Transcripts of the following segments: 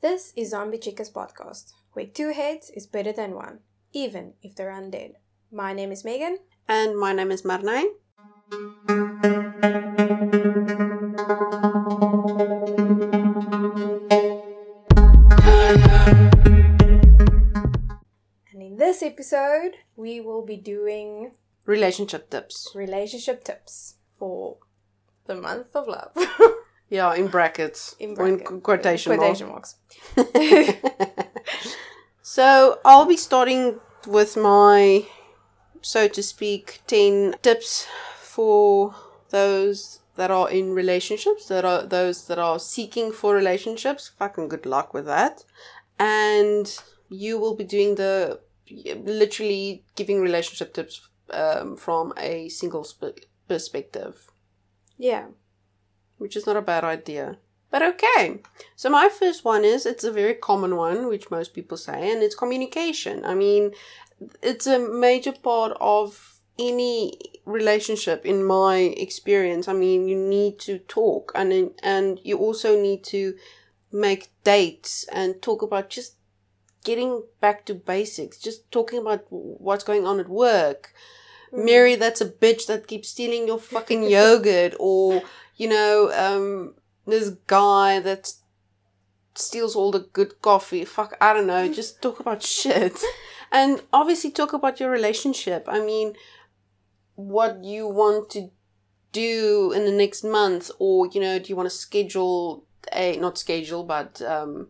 This is Zombie Chicas podcast, where two heads is better than one, even if they're undead. My name is Megan. And my name is Marnijn. And in this episode, we will be doing Relationship tips. relationship tips for the month of love. Yeah, in brackets. in in quotation, quotation marks. marks. so I'll be starting with my, so to speak, 10 tips for those that are in relationships, that are those that are seeking for relationships. Fucking good luck with that. And you will be doing the, literally giving relationship tips um, from a single sp- perspective. Yeah. Which is not a bad idea. But okay. So my first one is it's a very common one, which most people say, and it's communication. I mean, it's a major part of any relationship in my experience. I mean, you need to talk and and you also need to make dates and talk about just getting back to basics, just talking about what's going on at work. Mm. Mary, that's a bitch that keeps stealing your fucking yogurt, or you know, um, this guy that steals all the good coffee. Fuck, I don't know. Just talk about shit, and obviously talk about your relationship. I mean, what you want to do in the next month, or you know, do you want to schedule a not schedule, but um,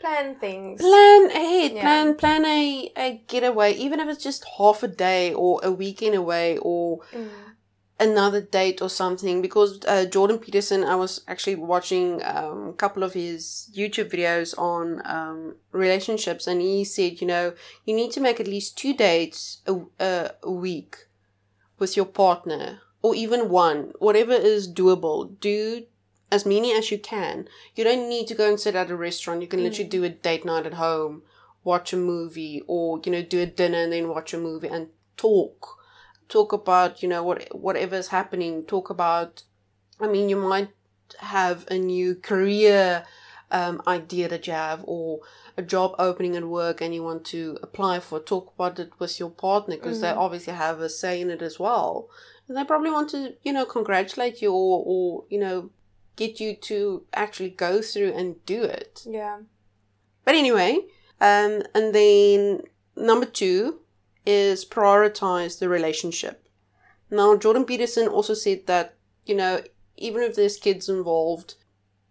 Plan things. plan ahead Yeah. plan plan a, a getaway even if it's just half a day or a weekend away or Mm. Another date or something because uh, jordan peterson i was actually watching um, a couple of his youtube videos on um, relationships and he said you know you need to make at least two dates a, a, a week with your partner or even one whatever is doable. Do as many as you can. You don't need to go and sit at a restaurant. You can literally do a date night at home watch a movie or you know do a dinner and then watch a movie and talk talk about you know what whatever's happening talk about i mean you might have a new career um, idea that you have or a job opening at work and you want to apply for talk about it with your partner because they obviously have a say in it as well. And they probably want to you know congratulate you or, or you know get you to actually go through and do it. Yeah. but anyway, um, and then number two is prioritize the relationship. Now, Jordan Peterson also said that, you know, even if there's kids involved,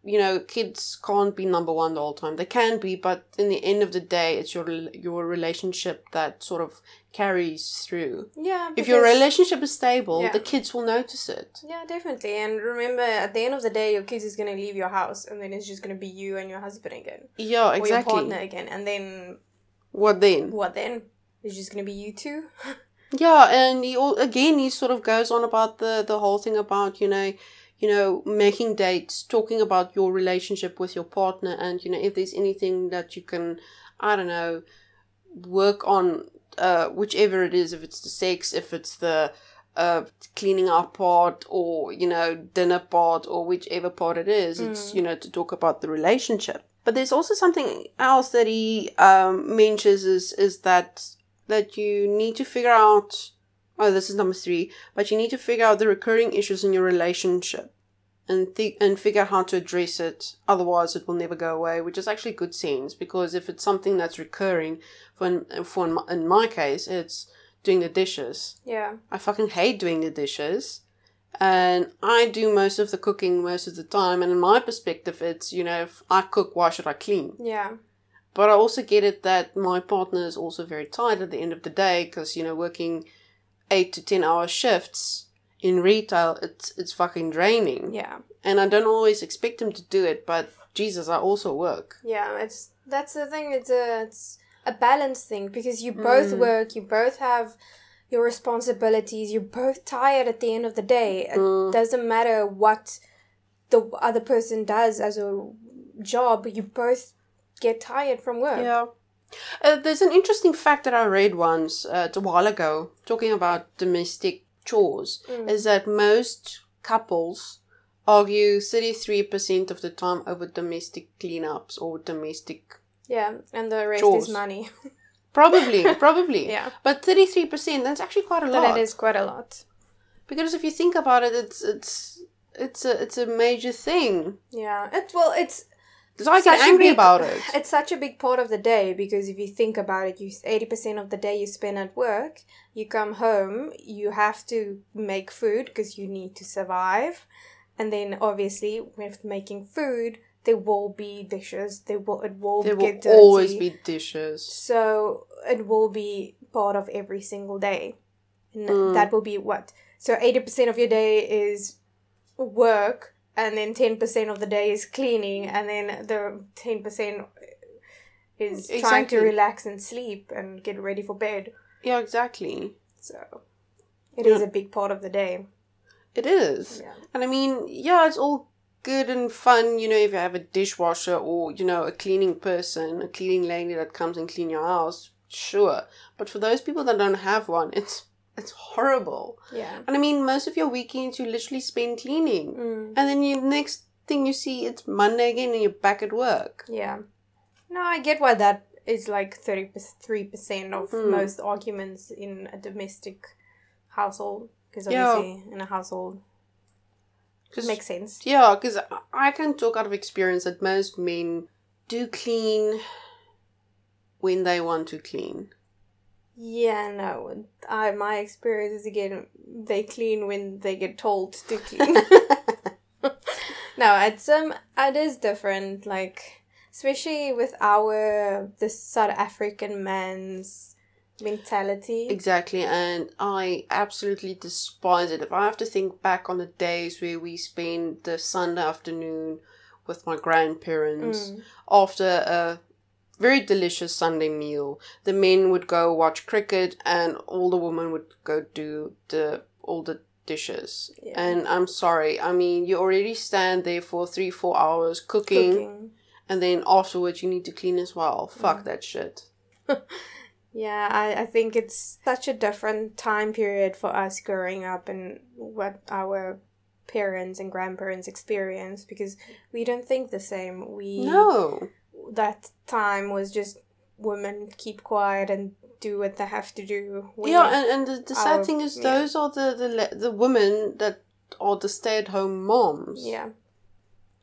you know, kids can't be number one the whole time. They can be, but in the end of the day, it's your your relationship that sort of carries through. Yeah. If your relationship is stable, Yeah. the kids will notice it. Yeah, definitely. And remember, at the end of the day, your kids is gonna leave your house, and then it's just gonna be you and your husband again, Yeah, exactly. or your partner again, and then What then? what then? It's just gonna be you two. Yeah, and he al- again he sort of goes on about the the whole thing about you know, you know, making dates, talking about your relationship with your partner, and you know if there's anything that you can, I don't know, work on, uh, whichever it is, if it's the sex, if it's the uh cleaning up part, or you know dinner part, or whichever part it is, it's you know to talk about the relationship. But there's also something else that he um, mentions is is that that you need to figure out oh this is number three but you need to figure out the recurring issues in your relationship and think and figure out how to address it otherwise it will never go away which is actually good sense because if it's something that's recurring for in, for in my, in my case it's doing the dishes Yeah. i fucking hate doing the dishes and i do most of the cooking most of the time and in my perspective it's you know if i cook why should i clean Yeah. But I also get it that my partner is also very tired at the end of the day because you know working eight to ten hour shifts in retail it's it's fucking draining. Yeah. And I don't always expect him to do it, but Jesus, I also work. Yeah. It's that's the thing. It's a it's a balance thing because you both mm. work. You both have your responsibilities. You're both tired at the end of the day. It mm. doesn't matter what the other person does as a job. You both get tired from work. Yeah. Uh, there's an interesting fact that I read once uh, a while ago, talking about domestic chores, is that most couples argue 33% of the time over domestic cleanups or domestic. Yeah, and the rest Chores. is money. Probably, probably. yeah, But 33%, that's actually quite a lot. it is quite a lot. Because if you think about it, it's it's it's a it's a major thing. Yeah, it well, it's Because I get angry big- about it. it's such a big part of the day because if you think about it, you eighty percent of the day you spend at work. You come home, you have to make food because you need to survive, and then obviously with making food, there will be dishes. There will it will There will dirty. always be dishes. So it will be part of every single day. And Mm. that will be what? So 80% of your day is work, and then 10% of the day is cleaning, and then the 10% is trying to relax and sleep and get ready for bed. Yeah, exactly. So it is Yeah. a big part of the day. It is. Yeah. And I mean, yeah, it's all good and fun, you know, if you have a dishwasher or, you know, a cleaning person, a cleaning lady that comes and clean your house, sure. But for those people that don't have one, it's it's horrible. Yeah. And I mean, most of your weekends you literally spend cleaning. Mm. And then you next thing you see it's Monday again and you're back at work. Yeah. No, I get why that is like 33% of Hmm. most arguments in a domestic household. Because Yeah. obviously, in a household, it 'Cause- makes sense. Yeah, because I can talk out of experience that most men do clean when they want to clean. Yeah, no. I my experience is again they clean when they get told to clean. no, it's um it is different, like especially with our the South African man's mentality. Exactly, and I absolutely despise it. If I have to think back on the days where we spend the Sunday afternoon with my grandparents Mm. after a very delicious Sunday meal, the men would go watch cricket and all the women would go do the all the dishes. Yeah. And I'm sorry, I mean you already stand there for three, four hours cooking, Cooking. and then afterwards you need to clean as well. Fuck Mm. that shit. Yeah, I, I think it's such a different time period for us growing up and what our parents and grandparents experience because we don't think the same. We No. That time was just women keep quiet and do what they have to do. Yeah, and, and the, the sad our- thing is, yeah. those are the, the the women that are the stay at home moms. yeah,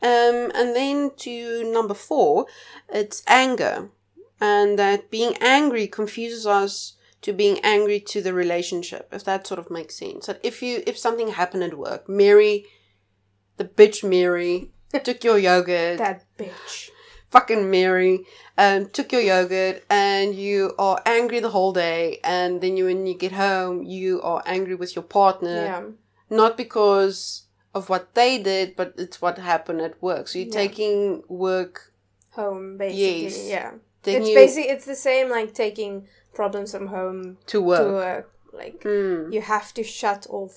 Um, and then to number four, it's anger, and that being angry confuses us to being angry to the relationship. If that sort of makes sense. That if you if something happened at work, Mary, the bitch Mary, took your yogurt that bitch. Fucking Mary um, took your yogurt and you are angry the whole day and then you when you get home you are angry with your partner Yeah, not because of what they did but it's what happened at work so you're Yeah. taking work home basically. Yes. Yeah, then it's you basically it's the same like taking problems from home to work to work. Like Mm. you have to shut off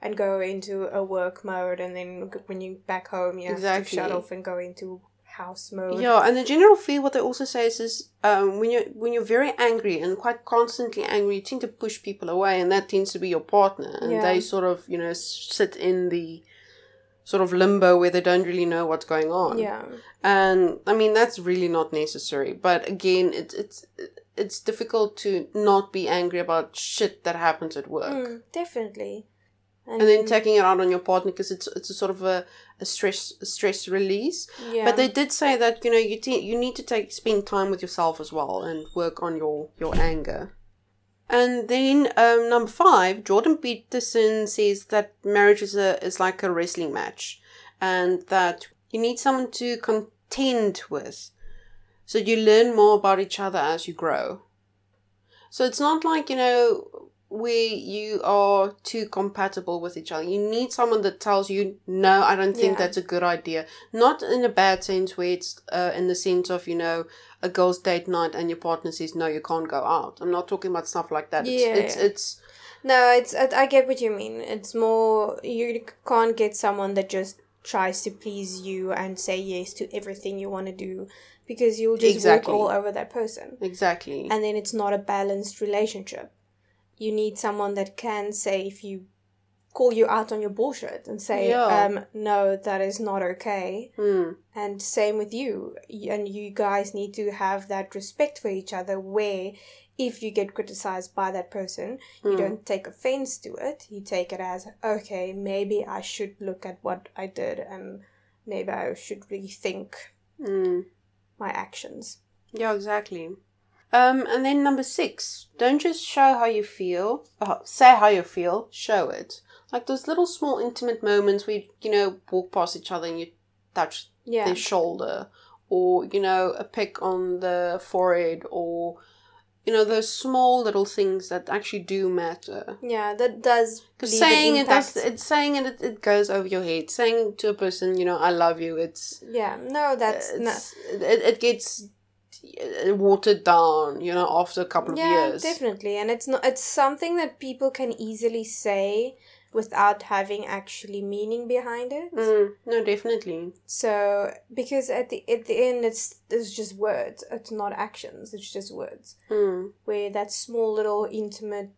and go into a work mode, and then when you back home, you have Exactly. to shut off and go into house mode. Yeah, and the general feel what they also say is, is um, when you're when you're very angry and quite constantly angry, you tend to push people away, and that tends to be your partner, and Yeah. they sort of you know sit in the sort of limbo where they don't really know what's going on. Yeah, and I mean that's really not necessary. But again, it's it's it's difficult to not be angry about shit that happens at work. Mm, definitely. And then taking it out on your partner because it's it's a sort of a, a stress a stress release. yeah, But they did say that you know you te- you need to take spend time with yourself as well and work on your your anger. And then um, number five, Jordan Peterson says that marriage is a is like a wrestling match, and that you need someone to contend with, so you learn more about each other as you grow. So it's not like you know where you are too compatible with each other. You need someone that tells you, no, I don't think Yeah. that's a good idea. Not in a bad sense where it's uh, in the sense of, you know, a girl's date night and your partner says, no, you can't go out. I'm not talking about stuff like that. It's, Yeah, it's, it's, No, it's I I get what you mean. It's more you can't get someone that just tries to please you and say yes to everything you want to do because you'll just Exactly. walk all over that person. exactly. And then it's not a balanced relationship. You need someone that can say if you call you out on your bullshit and say, Yeah. um, no, that is not okay. Mm. And same with you. And you guys need to have that respect for each other where if you get criticized by that person, you Mm. don't take offense to it. You take it as, okay, maybe I should look at what I did and maybe I should rethink Mm. my actions. Yeah, exactly. Um, and then number six, don't just show how you feel. Uh, say how you feel. Show it. Like those little small intimate moments where you, know walk past each other and you touch Yeah. their shoulder, or you know a pick on the forehead, or you know those small little things that actually do matter. Yeah, that does. Because saying it does, it's saying it, it goes over your head. Saying to a person, you know, I love you. It's Yeah, no, that's it's, it, it gets watered down, you know, after a couple of Yeah, years. definitely, and it's not. It's something that people can easily say without having actually meaning behind it. Mm, no, definitely. So because at the at the end, it's it's just words. It's not actions. It's just words. Mm, Where that small little intimate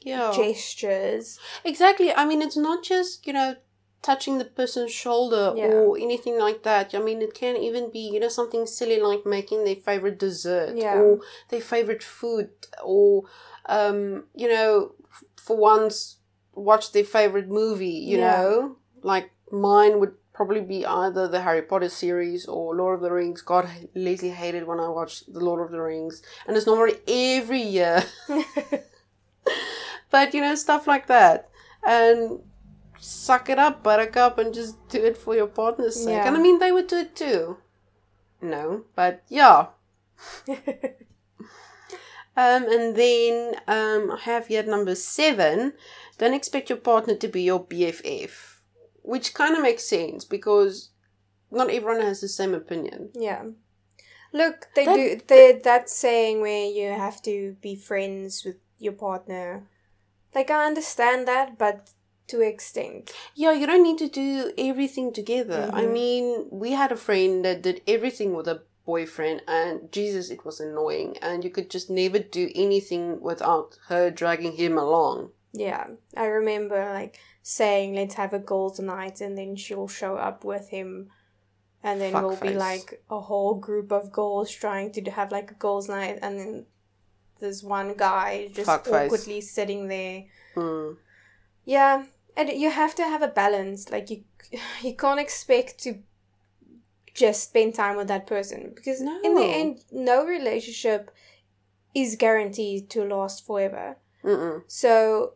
yeah, gestures. exactly. I mean, it's not just you know touching the person's shoulder Yeah. or anything like that. I mean, it can even be you know something silly like making their favorite dessert Yeah. or their favorite food or um, you know f- for once watch their favorite movie. You Yeah. know, like mine would probably be either the Harry Potter series or Lord of the Rings. God, Leslie hated when I watched the Lord of the Rings, and it's normally every year. but you know, stuff like that, and suck it up, buttercup, and just do it for your partner's sake. Yeah. And I mean, they would do it too. No, but yeah. Um, and then um, I have yet number seven. Don't expect your partner to be your BFF, which kind of makes sense because not everyone has the same opinion. yeah. Look, they That- do. They that saying where you have to be friends with your partner. Like I understand that, but to extent. Yeah, you don't need to do everything together. I Mhm. mean, we had a friend that did everything with a boyfriend, and Jesus, it was annoying, and you could just never do anything without her dragging him along. Yeah, I remember like saying, "Let's have a girls' night," and then she'll show up with him, and then we'll be like a whole group of girls trying to have like a girls' night, and then there's one guy just Fuckface. awkwardly sitting there. Hmm. Yeah, and you have to have a balance. Like you, you can't expect to just spend time with that person because in the end, no relationship is guaranteed to last forever. Mm-mm. So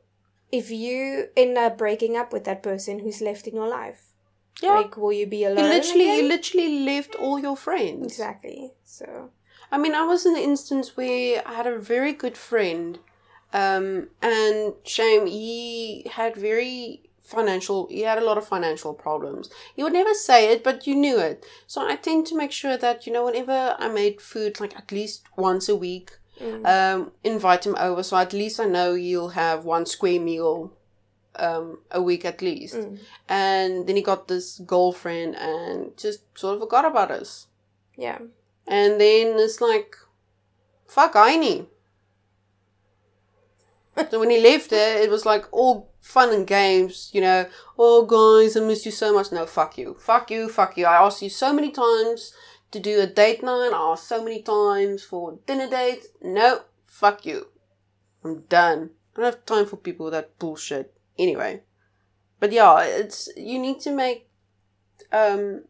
if you end up breaking up with that person who's left in your life, Yeah. like will you be you alone? literally, you literally left all your friends. exactly. So I mean, I was in an instance where I had a very good friend, um, and shame he had very financial. He had a lot of financial problems. He would never say it, but you knew it. So I tend to make sure that you know whenever I made food, like at least once a week, mm, um, invite him over. So at least I know he'll have one square meal. Um, a week at least, mm, and then he got this girlfriend and just sort of forgot about us. yeah, And then it's like, fuck, I need. So when he left there, it was like all fun and games, you know. Oh, guys, I miss you so much. No, fuck you. Fuck you, fuck you. I asked you so many times to do a date night. I asked so many times for dinner date. No, fuck you. I'm done. I don't have time for people that bullshit. Anyway. But yeah, it's you need to make um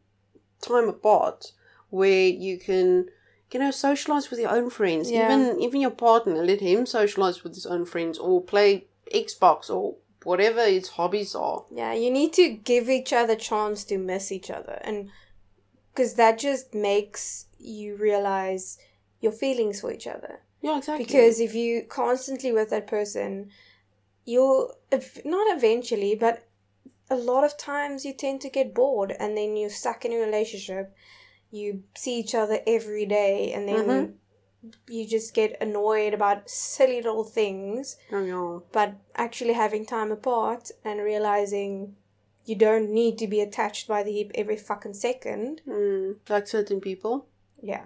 time apart where you can you know socialize with your own friends Yeah. even even your partner let him socialize with his own friends or play xbox or whatever his hobbies are yeah. You need to give each other chance to miss each other, and because that just makes you realize your feelings for each other. yeah exactly Because if you constantly with that person, you'll not eventually, but a lot of times you tend to get bored, and then you're stuck in a relationship. You see each other every day, and then Mhm. you just get annoyed about silly little things. oh, yeah. But actually having time apart and realizing you don't need to be attached by the hip every fucking second. mm, like certain people Yeah.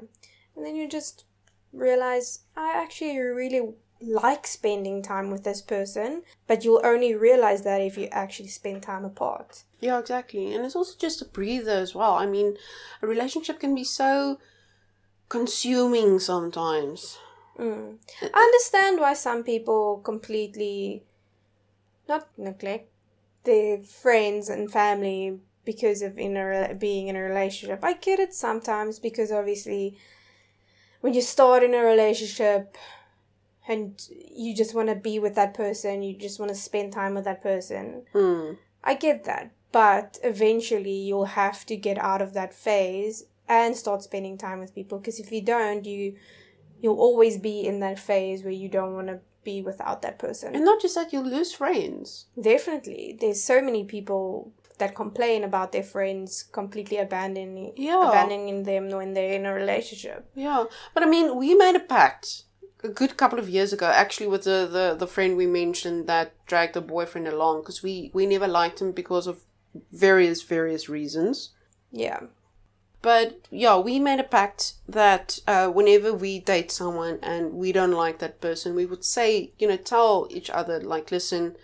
And then you just realize I actually really like spending time with this person, but you'll only realize that if you actually spend time apart. Yeah, exactly. And it's also just a breather as well. I mean, a relationship can be so consuming sometimes. Mm. I understand why some people completely not neglect their friends and family because of in a being in a relationship. I get it sometimes because obviously when you start in a relationship and you just want to be with that person, you just want to spend time with that person. Mm. I get that, but eventually you'll have to get out of that phase and start spending time with people because if you don't, you you'll always be in that phase where you don't want to be without that person. And not just that, you'll lose friends. Definitely. There's so many people that complain about their friends completely abandoning Yeah. abandoning them when they're in a relationship. Yeah. But I mean, we made a pact a good couple of years ago, actually, with the, the, the friend we mentioned that dragged the boyfriend along because we, we never liked him because of various, various reasons. Yeah. But yeah, we made a pact that uh, whenever we date someone and we don't like that person, we would say, you know, tell each other, like, listen,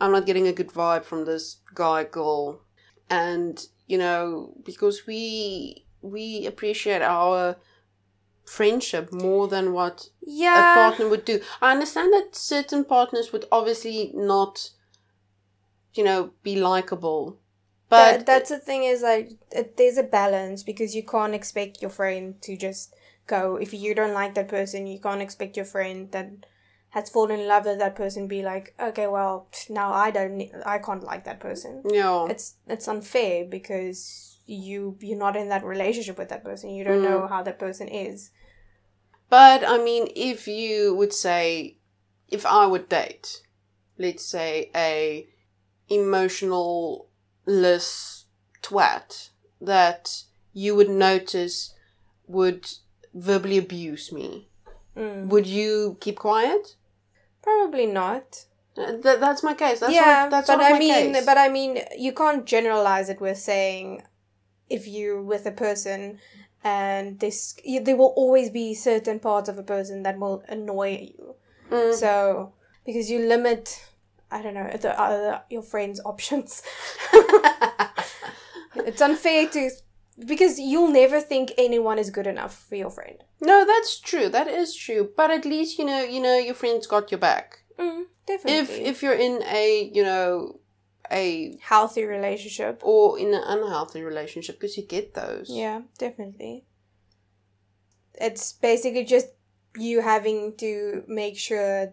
I'm not getting a good vibe from this guy, girl. And, you know, because we we appreciate our friendship more than what yeah. a partner would do. I understand that certain partners would obviously not, you know, be likable. But But that's the thing is like it, there's a balance because you can't expect your friend to just go if you don't like that person you can't expect your friend that has fallen in love with that person be like okay well now I don't I can't like that person yeah. it's it's unfair because you you're not in that relationship with that person you don't know how that person is But I mean, if you would say, if I would date, let's say a emotionalless twat that you would notice would verbally abuse me, Mm. would you keep quiet? probably not Uh, That, that's my case. That's yeah, that's but I my mean, case. but I mean, you can't generalize it with saying if you're with a person and this, there will always be certain parts of a person that will annoy you. Mm. So because you limit, I don't know, the other your friends' options. it's unfair to because you'll never think anyone is good enough for your friend. no, that's true. That is true. But at least you know, you know, your friend's got your back. Mm, definitely. If if you're in a you know a healthy relationship. or in an unhealthy relationship, because you get those. Yeah, definitely. It's basically just you having to make sure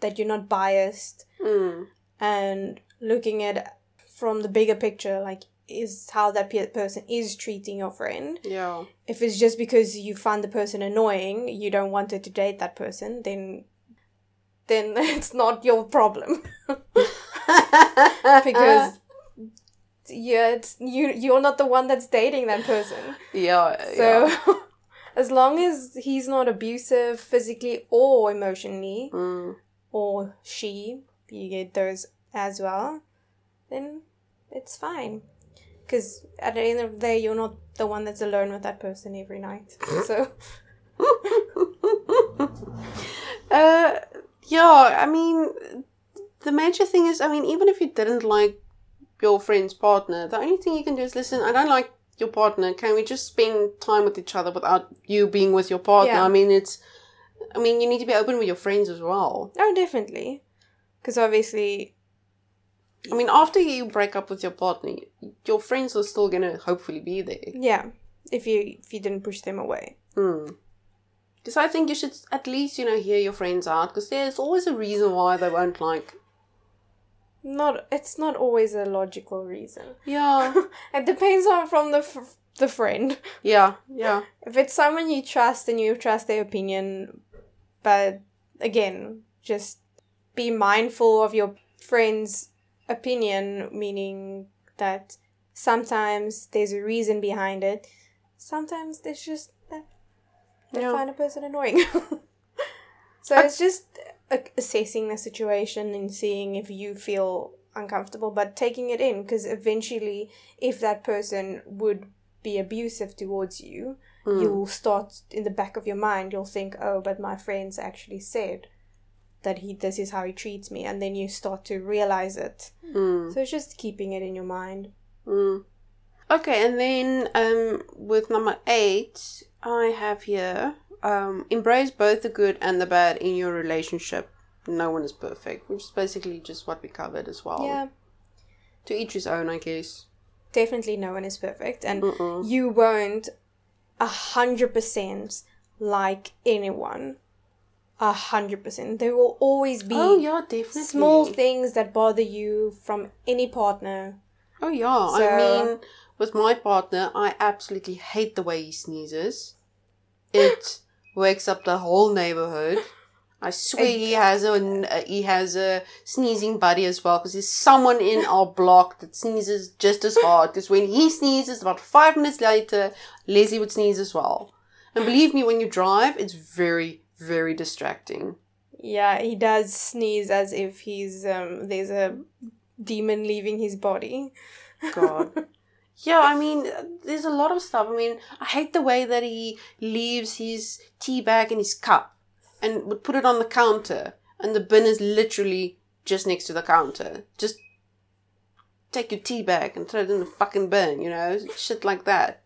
that you're not biased Mm. and looking at from the bigger picture, like is how that pe- person is treating your friend. Yeah. If it's just because you find the person annoying, you don't want her to date that person, then then it's not your problem because yeah, it's you. You're not the one that's dating that person. yeah. So, yeah. as long as he's not abusive physically or emotionally, Mm. or she, you get those as well, then it's fine. Because at the end of the day, you're not the one that's alone with that person every night. So, uh, yeah. I mean, the major thing is, I mean, even if you didn't like your friend's partner, the only thing you can do is listen. I don't like your partner. Can we just spend time with each other without you being with your partner? Yeah. I mean, it's. I mean, you need to be open with your friends as well. oh, definitely. Because obviously, I mean, after you break up with your partner, your friends are still gonna hopefully be there. yeah, if you if you didn't push them away. Hmm. Because I think you should at least, you know, hear your friends out. Because there's always a reason why they won't like. Not it's not always a logical reason. Yeah, It depends on from the f- the friend. yeah, yeah. If it's someone you trust and you trust their opinion, but again, just be mindful of your friend's opinion, meaning that sometimes there's a reason behind it. Sometimes there's just that they Yeah. find a person annoying. so it's just assessing the situation and seeing if you feel uncomfortable, but taking it in because eventually, if that person would be abusive towards you, Hmm. you'll start in the back of your mind, you'll think, oh, but my friends actually said that he this is how he treats me and then you start to realize it Mm. so it's just keeping it in your mind Mm. Okay, and then um, with number eight, I have here um, embrace both the good and the bad in your relationship. No one is perfect, which is basically just what we covered as well. yeah To each his own, I guess. definitely no one is perfect and Mm-mm. you won't a hundred percent like anyone a hundred percent there will always be Oh yeah, definitely. small things that bother you from any partner Oh yeah, I mean, with my partner, I absolutely hate the way he sneezes. It wakes up the whole neighborhood. I swear he has a uh, he has a sneezing buddy as well because there's someone in our block that sneezes just as hard. Because when he sneezes, about five minutes later, Leslie would sneeze as well. And believe me, when you drive, it's very very distracting. yeah he does sneeze as if he's um there's a demon leaving his body God. Yeah, I mean, uh, there's a lot of stuff. I mean, I hate the way that he leaves his tea bag in his cup and would put it on the counter, and the bin is literally just next to the counter. Just take your tea bag and throw it in the fucking bin, you know? Shit like that.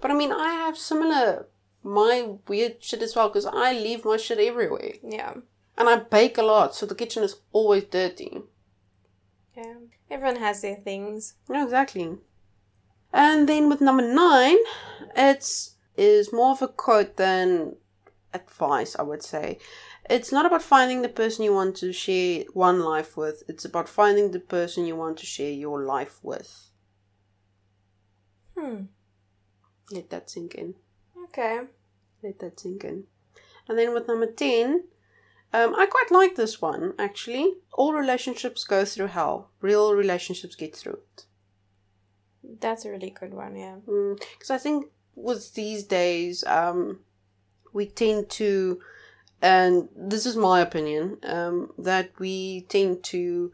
But I mean, I have similar, my weird shit as well, because I leave my shit everywhere. yeah And I bake a lot, so the kitchen is always dirty. yeah everyone has their things Yeah, exactly. And then with number nine, it's is more of a quote than advice, I would say. It's not about finding the person you want to share one life with. It's about finding the person you want to share your life with. hmm Let that sink in. okay Let that sink in. And then with number 10, um, I quite like this one, actually. All relationships go through hell. Real relationships get through it. That's a really good one yeah Because I think with these days, um, we tend to, and this is my opinion, um, that we tend to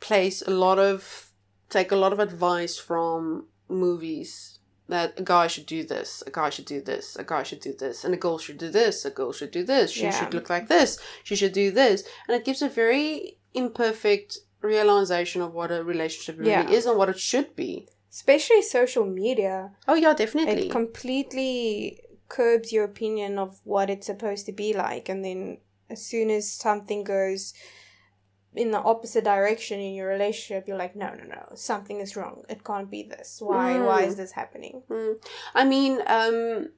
place a lot of, take a lot of advice from movies. That a guy should do this, a guy should do this, a guy should do this, and a girl should do this, a girl should do this, she Yeah. should look like this, she should do this. And it gives a very imperfect realization of what a relationship really Yeah. is and what it should be. Especially social media Oh yeah, definitely. it completely curbs your opinion of what it's supposed to be like and then as soon as something goes in the opposite direction in your relationship you're like no no no something is wrong it can't be this why why is this happening Mm. I mean, um,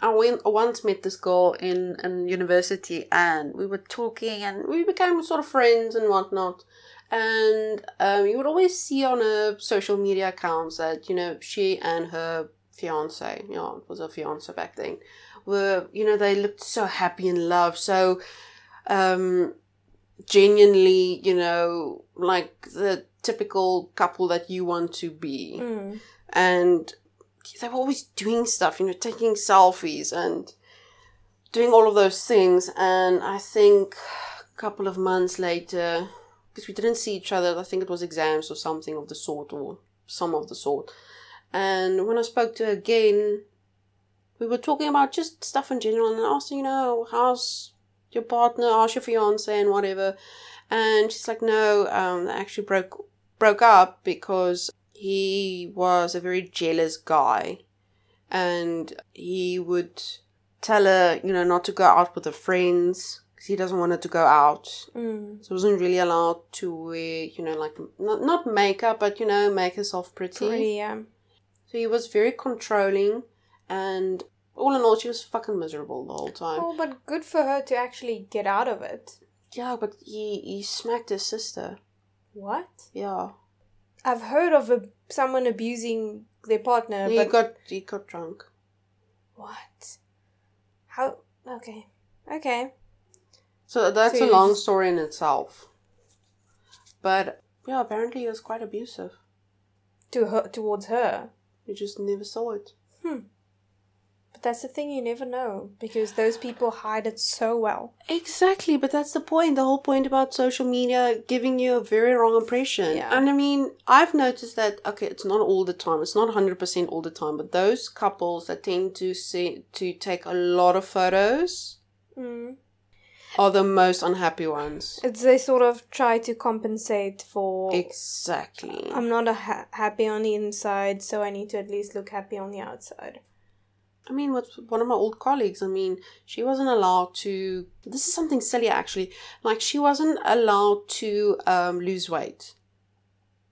I went, I once met this girl in, in university and we were talking and we became sort of friends and whatnot. And um, you would always see on her social media accounts that, you know, she and her fiance, you know, it was her fiance back then, were, you know, they looked so happy in love, so um, genuinely, you know, like the typical couple that you want to be mm. and they were always doing stuff, you know, taking selfies and doing all of those things. And I think a couple of months later, because we didn't see each other, I think it was exams or something of the sort, or some of the sort. And when I spoke to her again, we were talking about just stuff in general, and I asked her, you know, how's your partner, how's your fiance, and whatever. And she's like, no, um, they actually broke broke up because he was a very jealous guy and he would tell her you know not to go out with her friends because he doesn't want her to go out. Mm. so wasn't really allowed to wear you know like not, not makeup but you know make herself pretty. pretty yeah. So he was very controlling and all in all she was fucking miserable the whole time. Oh but good for her to actually get out of it. Yeah but he he smacked his sister. What? Yeah. I've heard of a, someone abusing their partner he but got he got drunk. What? How okay. Okay So that's So a long story in itself. But yeah, apparently he was quite abusive. to her towards her You just never saw it. Hmm. But that's the thing you never know because those people hide it so well. Exactly, but that's the point. The whole point about social media giving you a very wrong impression. Yeah. And I mean, I've noticed that okay, it's not all the time. It's not hundred percent all the time, but those couples that tend to see to take a lot of photos. Mm. Are the most unhappy ones. It's they sort of try to compensate for. Exactly. I'm not a ha- happy on the inside, so I need to at least look happy on the outside. I mean, with one of my old colleagues, I mean, she wasn't allowed to. This is something silly, actually. Like, she wasn't allowed to um, lose weight.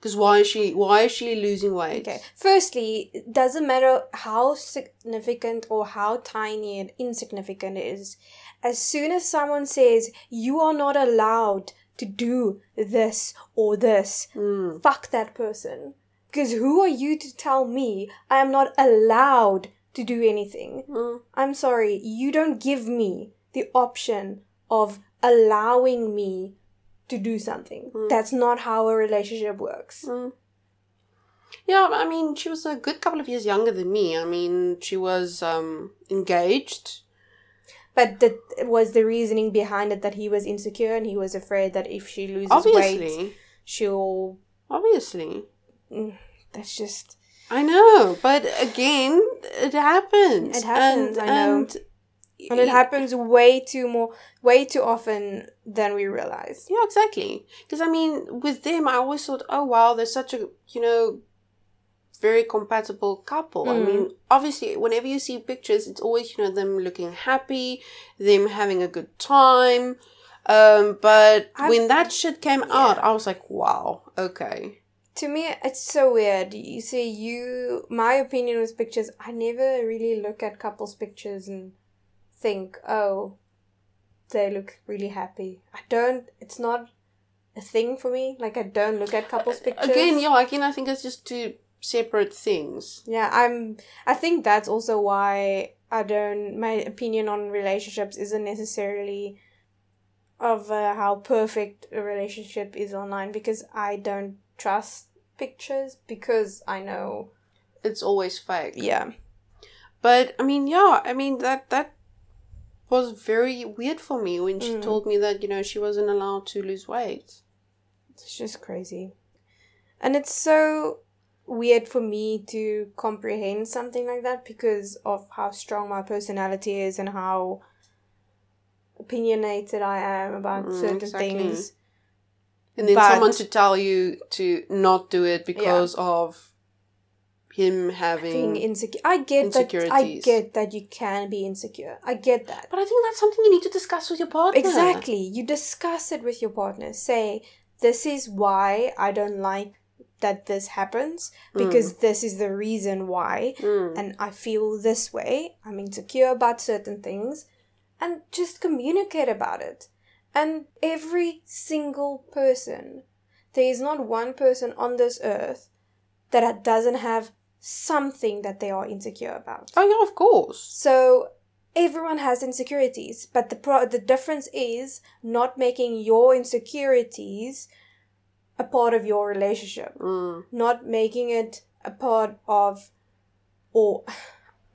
Because why is she? Why is she losing weight? Okay. Firstly, it doesn't matter how significant or how tiny and insignificant it is. As soon as someone says you are not allowed to do this or this, Mm. fuck that person. Because who are you to tell me I am not allowed to do anything? Mm. I'm sorry, you don't give me the option of allowing me to do something. That's not how a relationship works. Mm. Yeah, I mean, she was a good couple of years younger than me. I mean, she was um, engaged. But that was the reasoning behind it that he was insecure and he was afraid that if she loses weight, she'll. Obviously. Mm, that's just. I know, but again, it happens. It happens, And, I know. And, And it happens way too more, way too often than we realize. Yeah, exactly. Because I mean, with them, I always thought, oh wow, they're such a you know, very compatible couple. I Mm. mean, obviously, whenever you see pictures, it's always you know them looking happy, them having a good time. Um, but I've- when that shit came out, I was like, wow, okay. To me, it's so weird. You see, you. My opinion with pictures, I never really look at couples' pictures and think, oh, they look really happy. I don't. It's not a thing for me. Like, I don't look at couples' pictures. Again, yeah, again, I think it's just two separate things. Yeah, I'm. I think that's also why I don't. My opinion on relationships isn't necessarily of uh, how perfect a relationship is online because I don't trust pictures because I know. It's always fake. Yeah, But I mean, yeah, I mean that that was very weird for me when she Mm. told me that you know she wasn't allowed to lose weight. it's just crazy, and it's so weird for me to comprehend something like that because of how strong my personality is and how opinionated I am about Mm, certain exactly. things. And then But- someone to tell you to not do it because of him having. insecure. I get that. I get that you can be insecure. I get that. but I think that's something you need to discuss with your partner. Exactly. You discuss it with your partner. Say, this is why I don't like that this happens because this is the reason why Mm. and I feel this way. I'm insecure about certain things and just communicate about it. And every single person, there is not one person on this earth that doesn't have something that they are insecure about. Oh yeah, of course. So everyone has insecurities, but the pro- the difference is not making your insecurities a part of your relationship, Mm. not making it a part of, or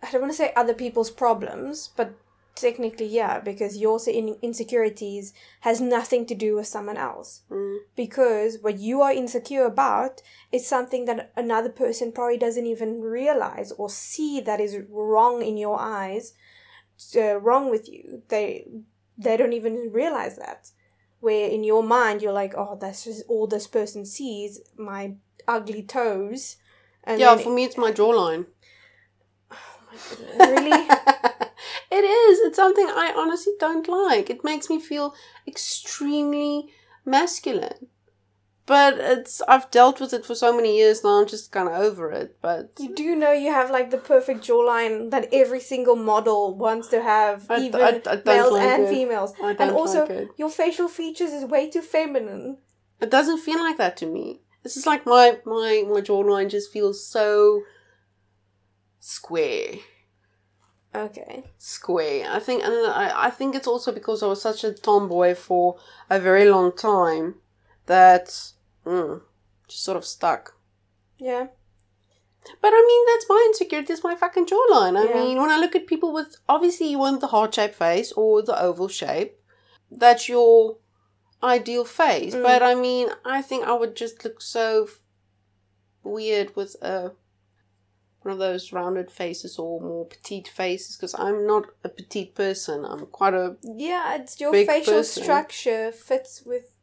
I don't want to say other people's problems, but technically yeah, because your insecurities has nothing to do with someone else. Mm. Because what you are insecure about is something that another person probably doesn't even realize or see that is wrong in your eyes, uh, wrong with you. They they don't even realize that. Where in your mind you're like, oh, that's just all this person sees, my ugly toes. And yeah, for me it's my jawline. really, it is. It's something I honestly don't like. It makes me feel extremely masculine. But it's I've dealt with it for so many years now. I'm just kind of over it. But you do know you have like the perfect jawline that every single model wants to have, I- even I- I males like and it. females. And also, like your facial features is way too feminine. It doesn't feel like that to me. This is like my my my jawline just feels so square. Okay. Square. I think and I, I think it's also because I was such a tomboy for a very long time that mm, just sort of stuck. Yeah. But I mean, that's my insecurity. It's my fucking jawline. I Yeah. mean, when I look at people with obviously you want the heart shaped face or the oval shape, that's your ideal face. Mm. But I mean, I think I would just look so weird with a one of those rounded faces or more petite faces because I'm not a petite person. I'm quite a Yeah, it's your facial person. structure fits with,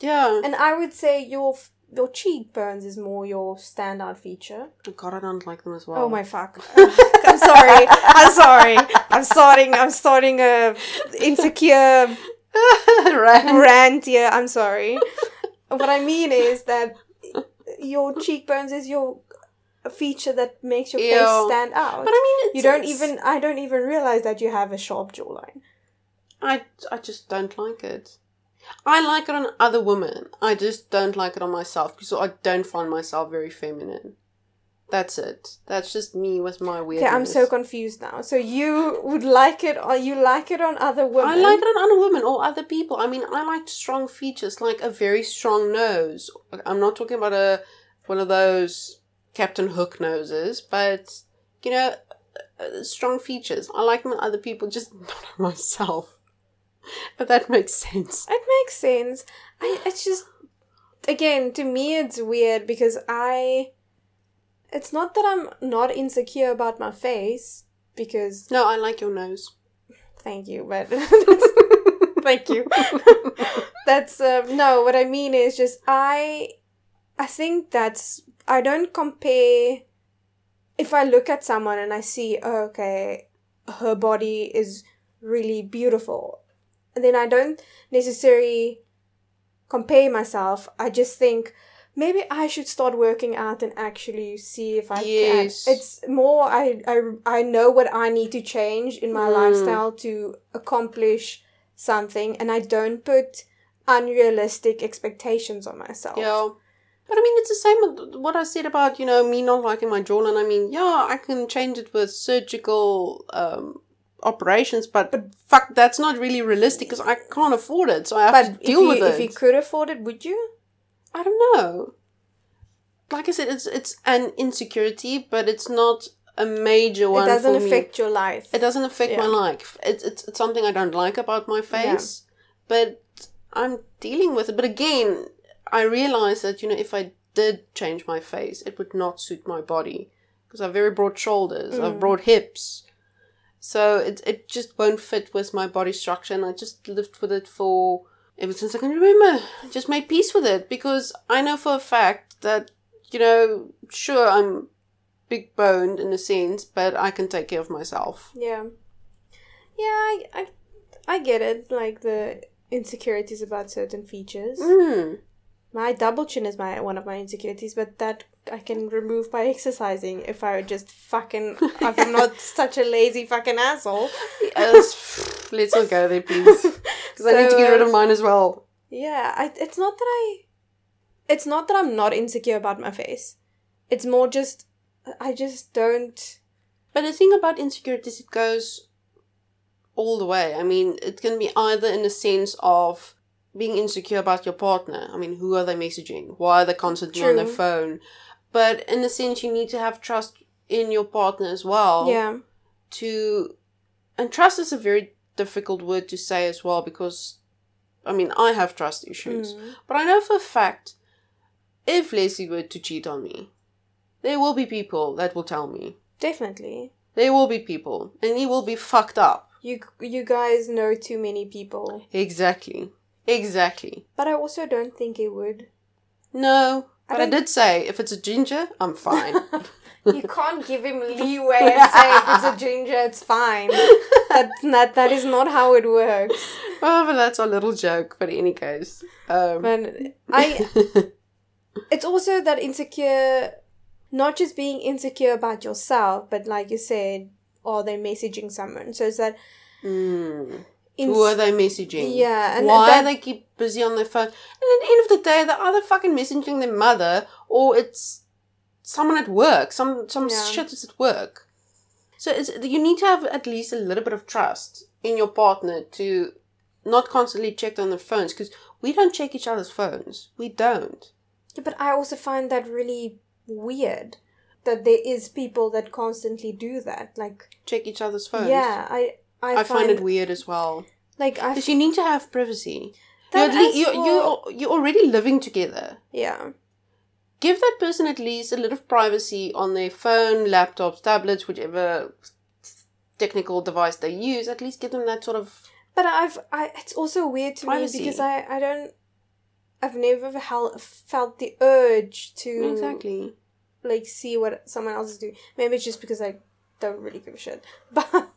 yeah. and I would say your f- your cheekbones is more your standout feature. Oh God, I don't like them as oh well. Oh my fuck! I'm sorry. I'm sorry. I'm starting. I'm starting a insecure right. rant here. I'm sorry. what I mean is that your cheekbones is your feature that makes your face stand out. But I mean, it's, you don't even. I don't even realize that you have a sharp jawline. I I just don't like it. I like it on other women. I just don't like it on myself because I don't find myself very feminine. That's it. That's just me with my Okay. I'm so confused now. So you would like it, or you like it on other women? I like it on other women or other people. I mean, I like strong features, like a very strong nose. I'm not talking about a one of those Captain Hook noses, but you know, uh, strong features. I like them on other people, just not on myself. But that makes sense. It makes sense. I it's just again to me it's weird because I it's not that I'm not insecure about my face because No, I like your nose. thank you, but thank you. that's um, no. What I mean is just I I think that's I don't compare. If I look at someone and I see, oh, okay, her body is really beautiful, then I don't necessarily compare myself. I just think maybe I should start working out and actually see if I Yes. can. It's more I I I know what I need to change in my Mm. lifestyle to accomplish something, and I don't put unrealistic expectations on myself. Yeah. But I mean, it's the same with what I said about, you know, me not liking my jawline. I mean, yeah, I can change it with surgical um, operations, but, but fuck, that's not really realistic because I can't afford it. So I have But to deal you with it. if you could afford it, would you? I don't know. Like I said, it's it's an insecurity, but it's not a major one. it doesn't for me. affect your life. It doesn't affect my life. It's, it's it's something I don't like about my face, but I'm dealing with it. But again, I realize that you know if I did change my face, it would not suit my body because I have very broad shoulders, I have Mm. broad hips, so it it just won't fit with my body structure. And I just lived with it for ever since I can remember. I just made peace with it because I know for a fact that you know, sure I'm big boned in a sense, but I can take care of myself. Yeah. Yeah, I, I, I get it. Like the insecurities about certain features. Mm. My double chin is my one of my insecurities, but that I can remove by exercising if I just fucking if I'm not such a lazy fucking asshole. Yes, let's not go there, please. Because I need to get rid of mine as well. Yeah, I, it's not that I. It's not that I'm not insecure about my face. It's more just I just don't. But the thing about insecurities, it goes all the way. I mean, it can be either in the sense of being insecure about your partner. I mean, who are they messaging? Why are they constantly on their phone? But in a sense, you need to have trust in your partner as well. Yeah, To and trust is a very difficult word to say as well because, I mean, I have trust issues. Mm. But I know for a fact, if Leslie were to cheat on me, there will be people that will tell me. definitely. There will be people, and he will be fucked up. You you guys know too many people, Exactly. Exactly. but I also don't think it would. No, I but I, did say if it's a ginger, I'm fine. You can't give him leeway and say if it's a ginger, it's fine. That, that that is not how it works. oh, but that's a little joke. But in any case, um, But I, it's also that insecure, not just being insecure about yourself, but like you said, are they messaging someone? So it's that. mm, ins- who are they messaging? Yeah, and why that- they keep busy on their phone? And at the end of the day, they're either fucking messaging their mother or it's someone at work. Some some Yeah. shit is at work. So it's you need to have at least a little bit of trust in your partner to not constantly check on their phones because we don't check each other's phones. We don't. Yeah, but I also find that really weird that there is people that constantly do that. Like, Check each other's phones. yeah, I I, I find it weird as well like I because you need to have privacy. That You're, at as lea- you well. you you're already living together. yeah give that person at least a little privacy on their phone, laptops, tablets, whichever technical device they use. At least give them that sort of. But I've, I, it's also weird to Privacy. me because I, I don't, I've never hel- felt the urge to Exactly. like see what someone else is doing. Maybe it's just because I don't really give a shit. But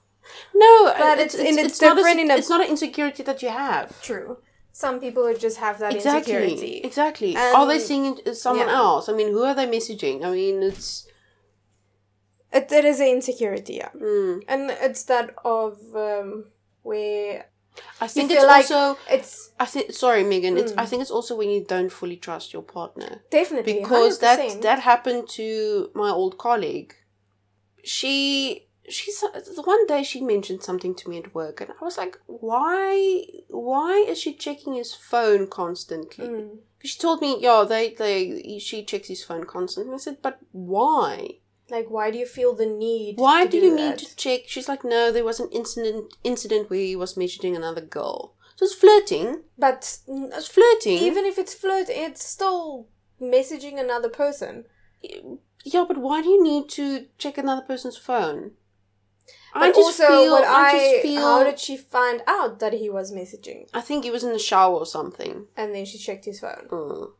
No, But it's, it's- it's, it's, it's not a, it's not an insecurity that you have. true. Some people would just have that Exactly. insecurity. Exactly. are they seeing someone yeah. else? I mean, who are they messaging? I mean, it's. It, it is an insecurity, yeah. Mm. And it's that of um, where I think it's like- also. it's I think. Sorry, Megan. It's. Mm. I think it's also when you don't fully trust your partner. definitely because 100%. that that happened to my old colleague. She she's the one day she mentioned something to me at work, and I was like, why why is she checking his phone constantly? Mm. She told me, yeah, they they she checks his phone constantly. I said, but why? Like, why do you feel the need? Why to do you need to check? She's like, no, there was an incident incident where he was messaging another girl. So it's flirting. But It's flirting. even if it's flirt, it's still messaging another person. Yeah, but why do you need to check another person's phone? But also, what I, how did she find out that he was messaging? I think he was in the shower or something. And then she checked his phone. Mm.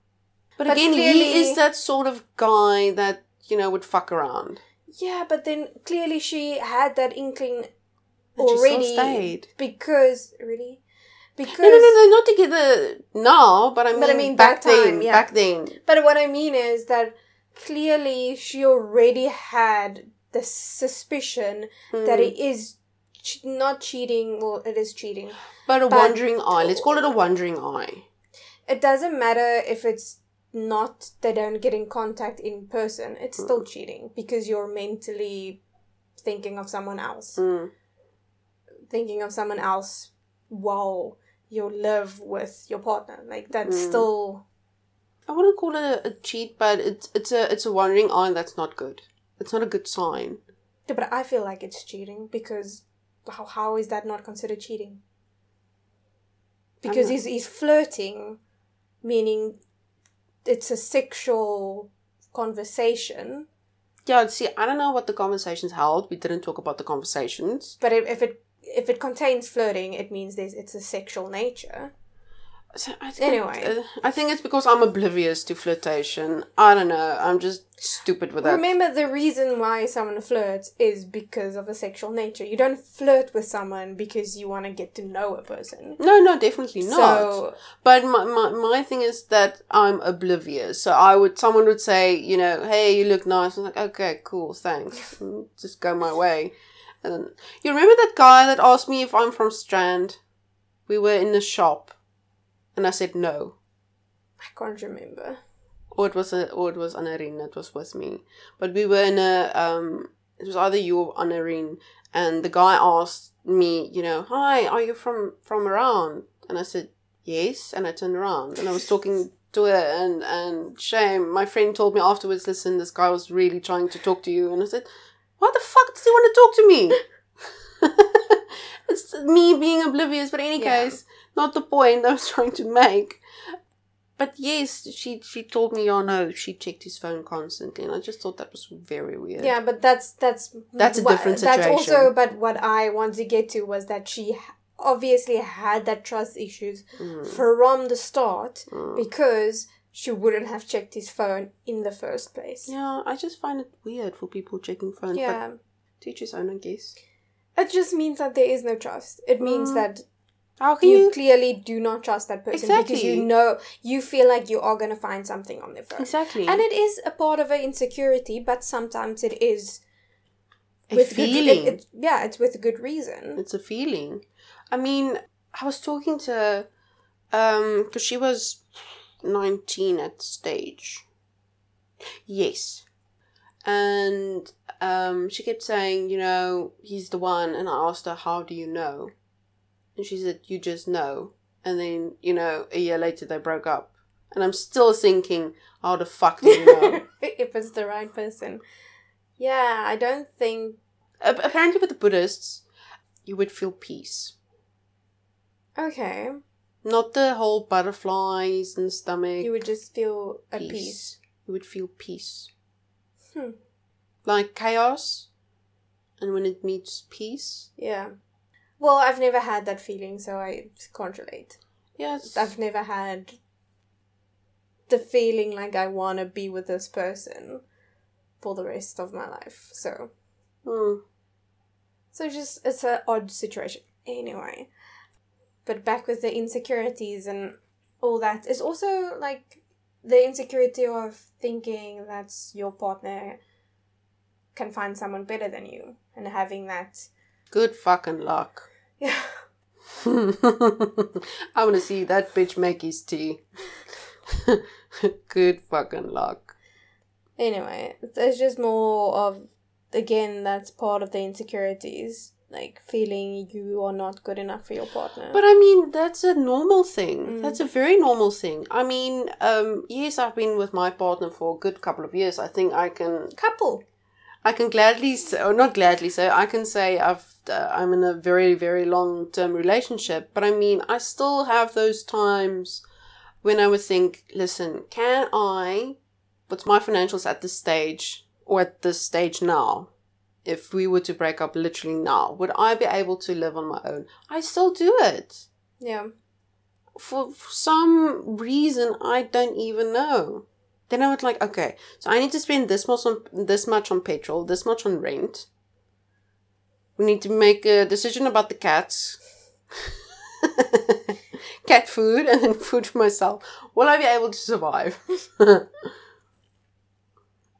But, But again, clearly- he is that sort of guy that you know would fuck around. Yeah, but then clearly she had that inkling already stayed. because really because No, no, no, no, not together now. But I mean, But I mean, back time, then, yeah. back then. But what I mean is that clearly she already had the suspicion that Mm. it is ch- not cheating. Well, it is cheating. But a but- wandering eye. Let's call it a wandering eye. It doesn't matter if it's not they don't get in contact in person. It's Mm. still cheating because you're mentally thinking of someone else, Mm. thinking of someone else while you live with your partner. Like that's Mm. still I wouldn't call it a, a cheat, but it's it's a it's a wandering eye. That's not good. It's not a good sign. Yeah, but I feel like it's cheating because how, how is that not considered cheating? Because he's he's flirting, meaning it's a sexual conversation. Yeah, see, I don't know what the conversations held. We didn't talk about the conversations. But if, if it if it contains flirting, it means there's it's a sexual nature. So I think, Anyway. uh, I think it's because I'm oblivious to flirtation. I don't know. I'm just stupid with that. Remember, the reason why someone flirts is because of a sexual nature. You don't flirt with someone because you want to get to know a person. no, no, definitely not. So But my, my my thing is that I'm oblivious. So I would someone would say, you know, hey, you look nice. I'm like, okay, cool, thanks. Just go my way. And then, you remember that guy that asked me if I'm from Strand? We were in the shop, and I said no. I can't remember. or it was a or it was Anarine that was with me. But we were in a um it was either you or Anarine and the guy asked me, you know, Hi, are you from from around? And I said, Yes, and I turned around and I was talking to her and and shame, my friend told me afterwards, listen, this guy was really trying to talk to you and I said, Why the fuck does he want to talk to me? it's me being oblivious, but in any Yeah. case, not the point I was trying to make. But yes, she she told me, oh no, she checked his phone constantly, and I just thought that was very weird. Yeah, but that's that's That's a different That's situation. also, but what I want to get to was that she obviously had that trust issues Mm, from the start mm. because she wouldn't have checked his phone in the first place. Yeah, I just find it weird for people checking phones. Yeah. But teach his own, I guess. It just means that there is no trust. It means Mm. that How can you you? clearly do not trust that person because you know you feel like you are going to find something on their phone. Exactly. And it is a part of her insecurity, but sometimes it is a with feeling. Good, it, it, yeah, it's with good reason. It's a feeling. I mean, I was talking to um because she was 19 at stage. Yes. And um she kept saying, you know, he's the one and I asked her, "How do you know?" And she said, "You just know." And then, you know, a year later they broke up. And I'm still thinking, how the fuck do you know? if it's the right person. Yeah, I don't think. Apparently with the Buddhists, you would feel peace. Okay, Not the whole butterflies and stomach. you would just feel at peace. peace. You you would feel peace. Hmm. Like chaos, and when it meets peace. Yeah. Well, I've never had that feeling, so I can't relate. Yes. I've never had the feeling like I want to be with this person for the rest of my life. So, Hmm. so just it's an odd situation. Anyway, but back with the insecurities and all that is also like the insecurity of thinking that your partner can find someone better than you and having that Good fucking luck. Yeah I want to see that bitch make his tea. Good fucking luck. anyway it's just more of again that's part of the insecurities like feeling you are not good enough for your partner But I mean, that's a normal thing. Mm. That's a very normal thing. I mean, um, yes, I've been with my partner for a good couple of years. I think I can, couple I can gladly say, or not gladly say, I can say I've, uh, I'm in a very, very long term relationship. But I mean, I still have those times when I would think, listen, can I, what's my financials at this stage or at this stage now? If we were to break up literally now, would I be able to live on my own? I still do it yeah for, for some reason I don't even know. Then I would like, okay, so I need to spend this much on this much on petrol, this much on rent. We need to make a decision about the cats. Cat food and then food for myself. Will I be able to survive?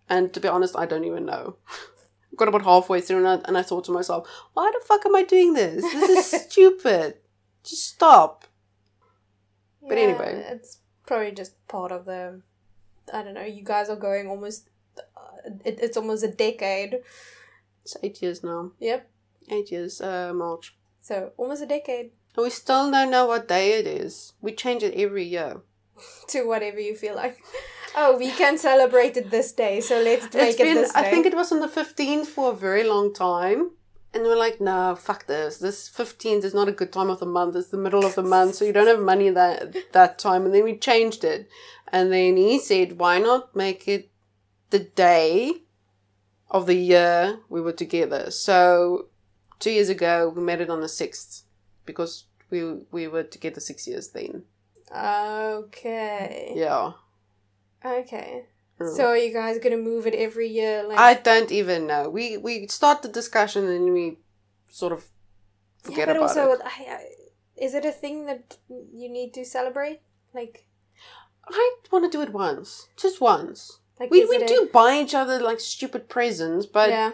and to be honest, I don't even know. Got about halfway through and I, and I thought to myself, why the fuck am I doing this? This is stupid. Just stop. But Yeah, anyway. it's probably just part of the. I don't know. You guys are going almost. Uh, it, it's almost a decade. It's eight years now. Yep. Eight years, uh, March. So almost a decade And we still don't know what day it is. We change it every year. to whatever you feel like. Oh, we can celebrate it this day, so let's make It's it been, this day. I think it was on the 15th for a very long time. And we're like, no, fuck this. This 15th is not a good time of the month. It's the middle of the month, so you don't have money that that time. And then we changed it. And then he said, why not make it the day of the year we were together? So two years ago, we made it on the 6th because we we were together six years then. Okay. Yeah. Okay. Mm. So are you guys gonna move it every year? Like I don't even know. We we start the discussion and we sort of forget yeah, but about also, it. I, I, is it a thing that you need to celebrate? Like, I want to do it once, just once. like We we it a- do buy each other like stupid presents, but yeah,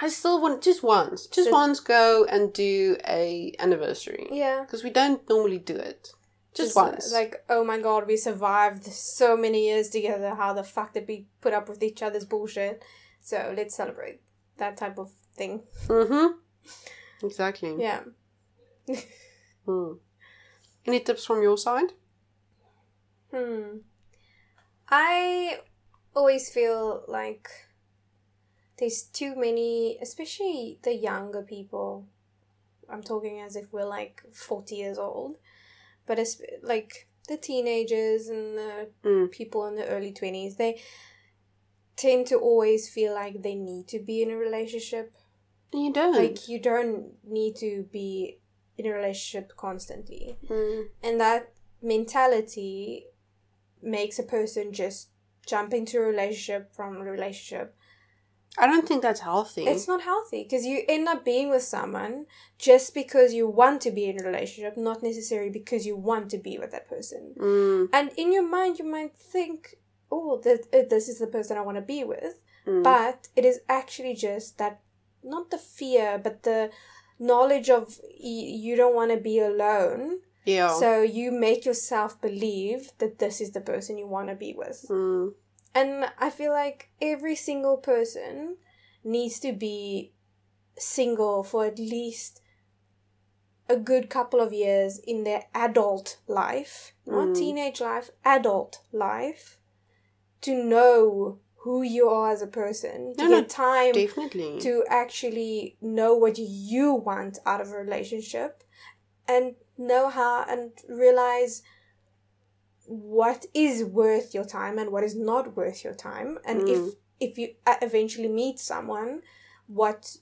I still want just once, just So- once go and do a anniversary yeah. because we don't normally do it. Just, once. Like, oh my god, we survived so many years together. How the fuck did we put up with each other's bullshit? So let's celebrate that type of thing. mm-hmm. Exactly. Yeah. Hmm. Any tips from your side? Hmm. I always feel like there's too many, especially the younger people. I'm talking as if we're like 40 years old, but it's like the teenagers and the Mm. people in the early 20s, they tend to always feel like they need to be in a relationship. You don't. Like, you don't need to be in a relationship constantly Mm. and that mentality makes a person just jump into a relationship from a relationship I don't think that's healthy. it's not healthy because you end up being with someone just because you want to be in a relationship not necessarily because you want to be with that person Mm. and in your mind you might think oh that uh, this is the person i want to be with Mm. but it is actually just that not the fear but the knowledge of y- you don't want to be alone yeah. so you make yourself believe that this is the person you want to be with. Mm. And I feel like every single person needs to be single for at least a good couple of years in their adult life, not Mm. teenage life, adult life, to know who you are as a person, to No, no, get time Definitely. to actually know what you want out of a relationship and know how and realize what is worth your time and what is not worth your time. And Mm. if if you uh, eventually meet someone what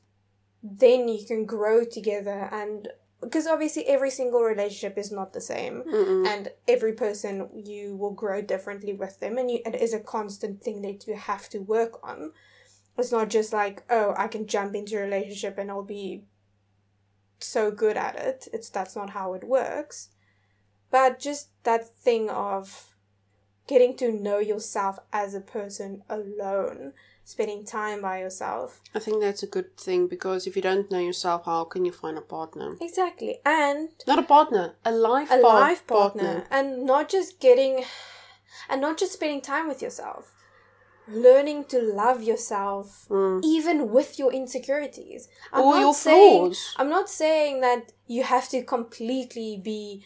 then you can grow together and because obviously every single relationship is not the same. Mm-mm. and every person you will grow differently with them and you, it is a constant thing that you have to work on. It's not just like oh i can jump into a relationship and i'll be so good at it. It's that's not how it works but just that thing of getting to know yourself as a person alone spending time by yourself I think that's a good thing because if you don't know yourself, how can you find a partner? exactly and Not a partner, a life a par- life partner. and not just getting and not just spending time with yourself learning to love yourself Mm. even with your insecurities i'm Or your saying flaws. i'm not saying that you have to completely be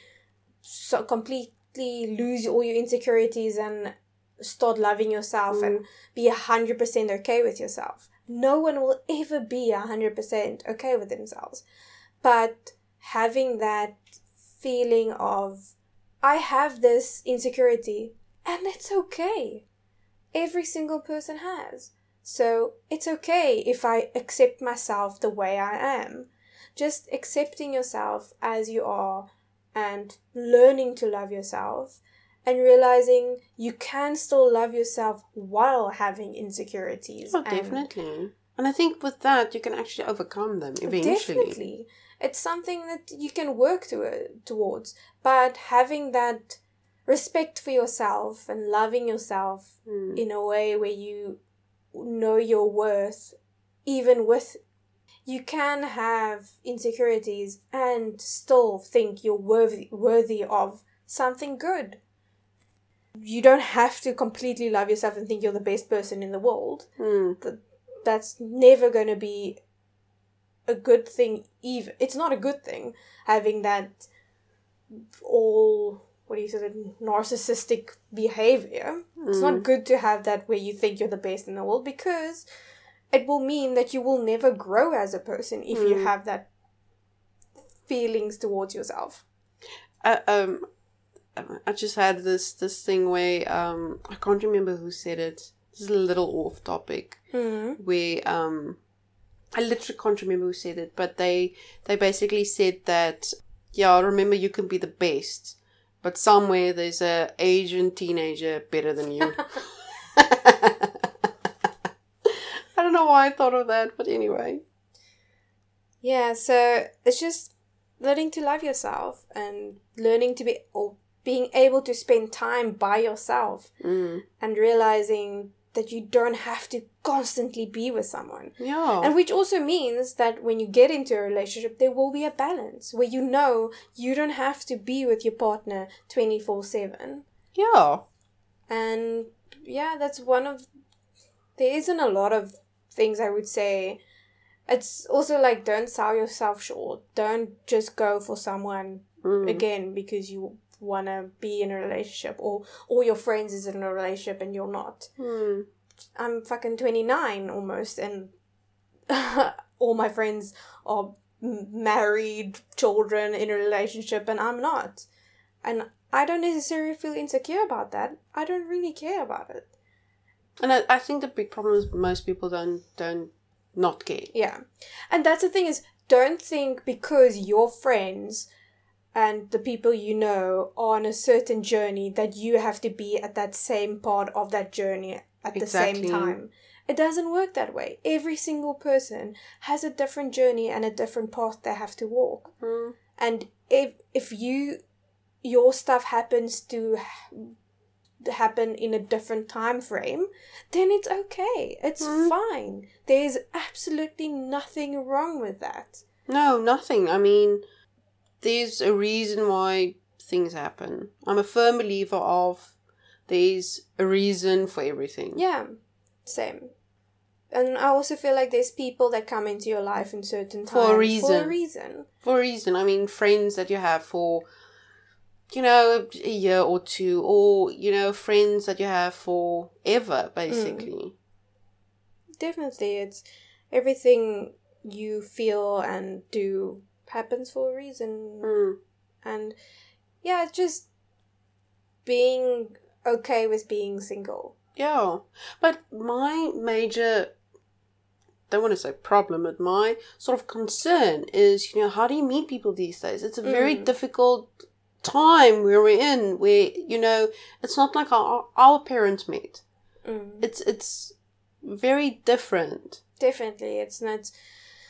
so completely lose all your insecurities and start loving yourself and mm. be a hundred percent okay with yourself no one will ever be a hundred percent okay with themselves but having that feeling of I have this insecurity and it's okay. Every single person has. So it's okay if I accept myself the way I am. Just accepting yourself as you are and learning to love yourself and realizing you can still love yourself while having insecurities. Oh, and- definitely. And I think with that, you can actually overcome them eventually. Definitely. It's something that you can work to, towards. But having that respect for yourself and loving yourself Mm. in a way where you know your worth, even with. You can have insecurities and still think you're worthy, worthy of something good. You don't have to completely love yourself and think you're the best person in the world Mm. that's never going to be a good thing even it's not a good thing having that all what do you say narcissistic behavior it's Mm. not good to have that where you think you're the best in the world because it will mean that you will never grow as a person if you Mm. have that feelings towards yourself I, um, I just had this this thing where um, I can't remember who said it. This is a little off topic. mm. Where um, I literally can't remember who said it, but they they basically said that yeah, remember you can be the best, but somewhere there's a Asian teenager better than you. I know why I thought of that, but anyway. Yeah, so it's just learning to love yourself and learning to be or being able to spend time by yourself Mm. and realizing that you don't have to constantly be with someone. Yeah. And which also means that when you get into a relationship, there will be a balance where you know you don't have to be with your partner 24 7. yeah. And yeah, that's one of. There isn't a lot of things I would say. It's also like don't sell yourself short. Don't just go for someone Mm. again because you want to be in a relationship or all your friends is in a relationship and you're not. Mm. I'm fucking 29 almost and all my friends are married, children in a relationship and I'm not. And I don't necessarily feel insecure about that. I don't really care about it. And I, I think the big problem is most people don't don't not care. Yeah. And that's the thing is don't think because your friends and the people you know are on a certain journey that you have to be at that same part of that journey at the Exactly. same time. It doesn't work that way. Every single person has a different journey and a different path they have to walk. Mm. And if if you your stuff happens to happen in a different time frame, then it's okay. It's Mm. fine. There's absolutely nothing wrong with that. No, nothing. I mean, there's a reason why things happen. I'm a firm believer of there's a reason for everything. Yeah, same. And I also feel like there's people that come into your life in certain times For a reason. For a reason. reason. For a reason. I mean, friends that you have for, you know, a year or two, or, you know, friends that you have for ever, basically. Definitely, it's everything you feel and do happens for a reason. Mm. And yeah, it's just being okay with being single. Yeah. But my major don't want to say problem, but my sort of concern is, you know, how do you meet people these days? It's a very Mm. difficult time we're in, where you know, it's not like our our parents met. Mm. It's it's very different Definitely, it's not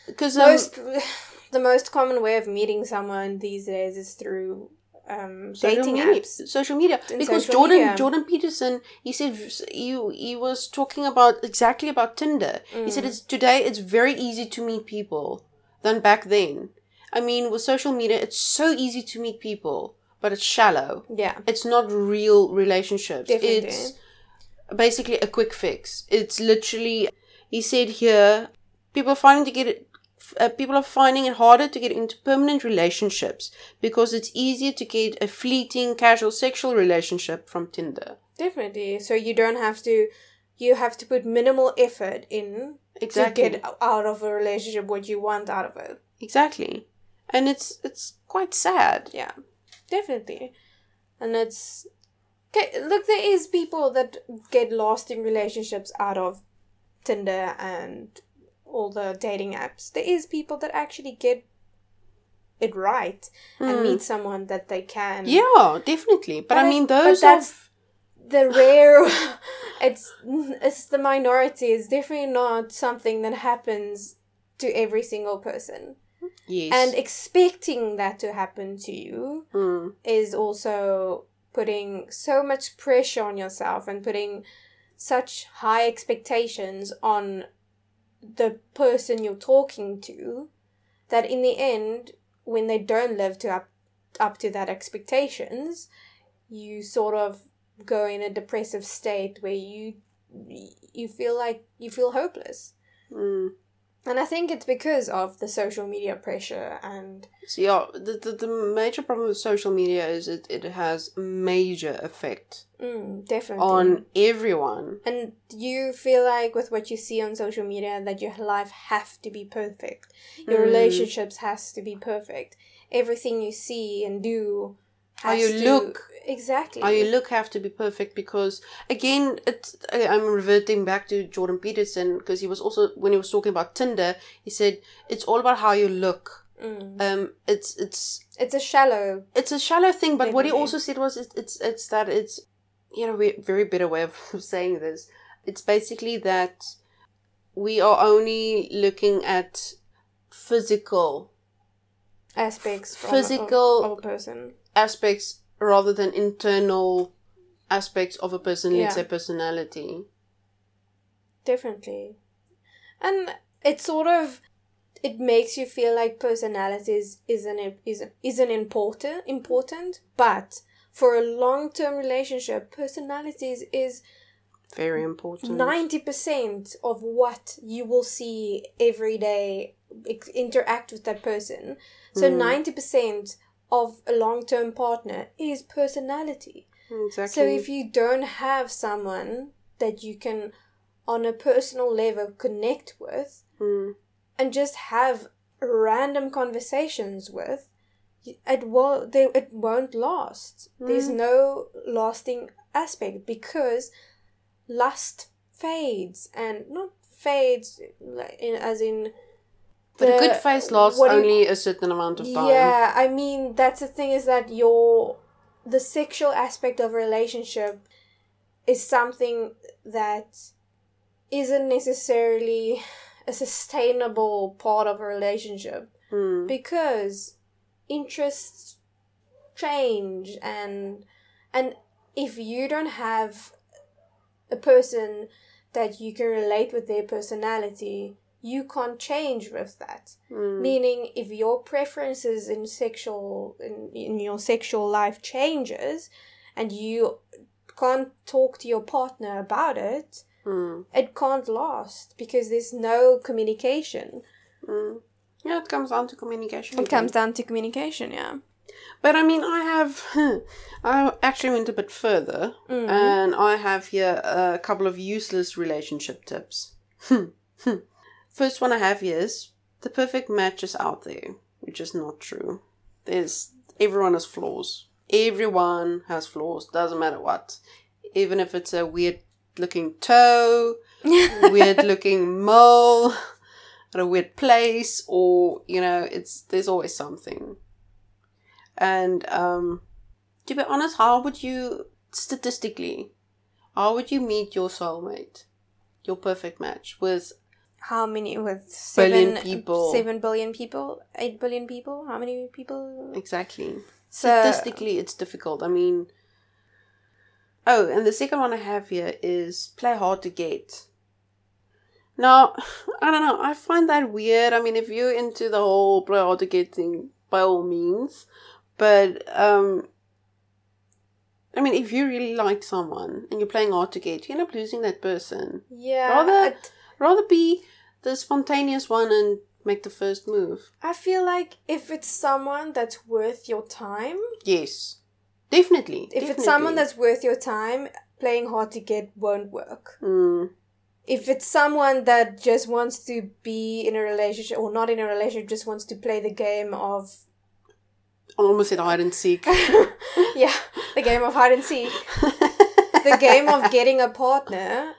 because um, most. the most common way of meeting someone these days is through um, dating media, apps. social media. Because social Jordan media. Jordan Peterson, he said he he was talking about exactly about Tinder. He said Mm. it's today it's very easy to meet people than back then. I mean, with social media, it's so easy to meet people, but it's shallow. Yeah, It's not real relationships. Definitely. It's basically a quick fix. It's literally, he said here, people are finding to get it. Uh, people are finding it harder to get into permanent relationships because it's easier to get a fleeting, casual sexual relationship from Tinder. definitely. So you don't have to. You have to put minimal effort in Exactly. to get out of a relationship what you want out of it. Exactly. And it's it's quite sad. Yeah, definitely. And it's okay. Look, there is people that get lost in relationships out of Tinder and all the dating apps. There is people that actually get it right and Mm. meet someone that they can. Yeah, definitely. But, But I mean, but those that's- the rare. it's it's the minority. It's definitely not something that happens to every single person. Yes, And expecting that to happen to you Mm. is also putting so much pressure on yourself and putting such high expectations on the person you're talking to that in the end when they don't live to up up to that expectations you sort of go in a depressive state where you you feel like you feel hopeless Mm. And i think it's because of the social media pressure and So yeah, the, the the major problem with social media is it, it has major effect mm, definitely on everyone. And you feel like with what you see on social media that your life have to be perfect? Your Mm. relationships has to be perfect. Everything you see and do How you to- look. Exactly. How you look have to be perfect because again, it's I'm reverting back to Jordan Peterson because he was also when he was talking about Tinder, he said it's all about how you look. Mm. Um, it's it's It's a shallow it's a shallow thing, but what he also said was it's it's, it's that it's you know we very bitter way of saying this. It's basically that we are only looking at physical aspects from Physical- a, of, of a person. Aspects rather than internal aspects of a person, let's Yeah. say personality. Definitely. And it sort of it makes you feel like personalities isn't isn't isn't important important, but for a long term relationship, personalities is Very important. ninety percent of what you will see every day interact with that person. So Mm. ninety percent of a long term partner is personality. Exactly. So if you don't have someone that you can on a personal level connect with Mm. and just have random conversations with it will they it won't last. There's Mm. no lasting aspect because lust fades and not fades in, as in but a the- good face lasts do you- only a certain amount of time. yeah, I mean that's the thing is that your the sexual aspect of a relationship is something that isn't necessarily a sustainable part of a relationship Mm. because interests change and and if you don't have a person that you can relate with their personality you can't change with that Mm. meaning if your preferences in sexual in, in your sexual life changes and you can't talk to your partner about it Mm. it can't last because there's no communication Mm. Yeah, it comes down to communication. it again. comes down to communication yeah But I mean, I have. I actually went a bit further, Mm. and I have here a couple of useless relationship tips. First one I have here is the perfect match is out there, which is not true. There's everyone has flaws. Everyone has flaws, doesn't matter what. Even if it's a weird looking toe, weird looking mole at a weird place, or you know, it's there's always something. And um, to be honest, how would you statistically, how would you meet your soulmate, your perfect match with How many with Billion seven people. Seven billion people, eight billion people. How many people? exactly? So Statistically, it's difficult. I mean, oh, and the second one I have here is play hard to get. Now, I don't know. I find that weird. I mean, if you're into the whole play hard to get thing, by all means. But um, I mean, if you really like someone and you're playing hard to get, you end up losing that person. yeah, Rather- it- Rather be the spontaneous one and make the first move. I feel like if it's someone that's worth your time, Yes, definitely. if it's someone that's worth your time, playing hard to get won't work. Mm, If it's someone that just wants to be in a relationship or not in a relationship, just wants to play the game of I almost said hide and seek. yeah, the game of hide and seek, the game of getting a partner,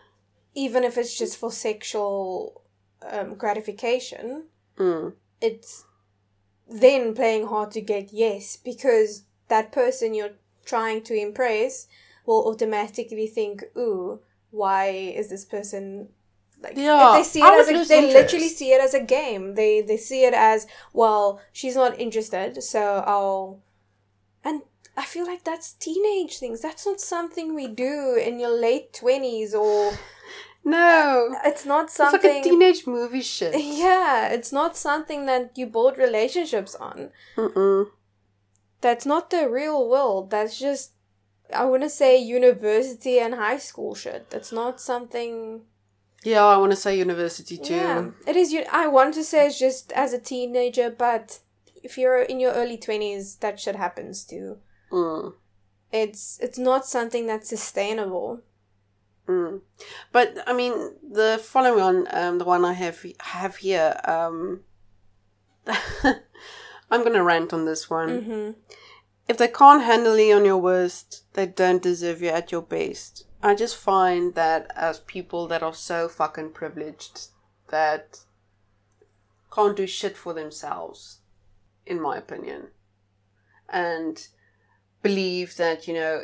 even if it's just for sexual um, gratification, Mm, it's then playing hard to get yes because that person you're trying to impress will automatically think, "Ooh, why is this person?" Like, Yeah, they see it as a, they interest. literally see it as a game. They they see it as well. She's not interested, so I'll. And I feel like that's teenage things. That's not something we do in your late twenties, or no, it's not something. it's like a teenage movie shit. Yeah, it's not something that you build relationships on. Mm-mm. That's not the real world. That's just, I want to say university and high school shit. That's not something. Yeah, I want to say university too. Yeah, it is. I want to say it's just as a teenager, but if you're in your early twenties, that shit happens too. Mm, It's it's not something that's sustainable. Mm. But I mean, the following one, um, the one I have have here, um, I'm gonna rant on this one. Mm-hmm. if they can't handle you on your worst, they don't deserve you at your best. I just find that as people that are so fucking privileged that can't do shit for themselves, in my opinion, and believe that, you know,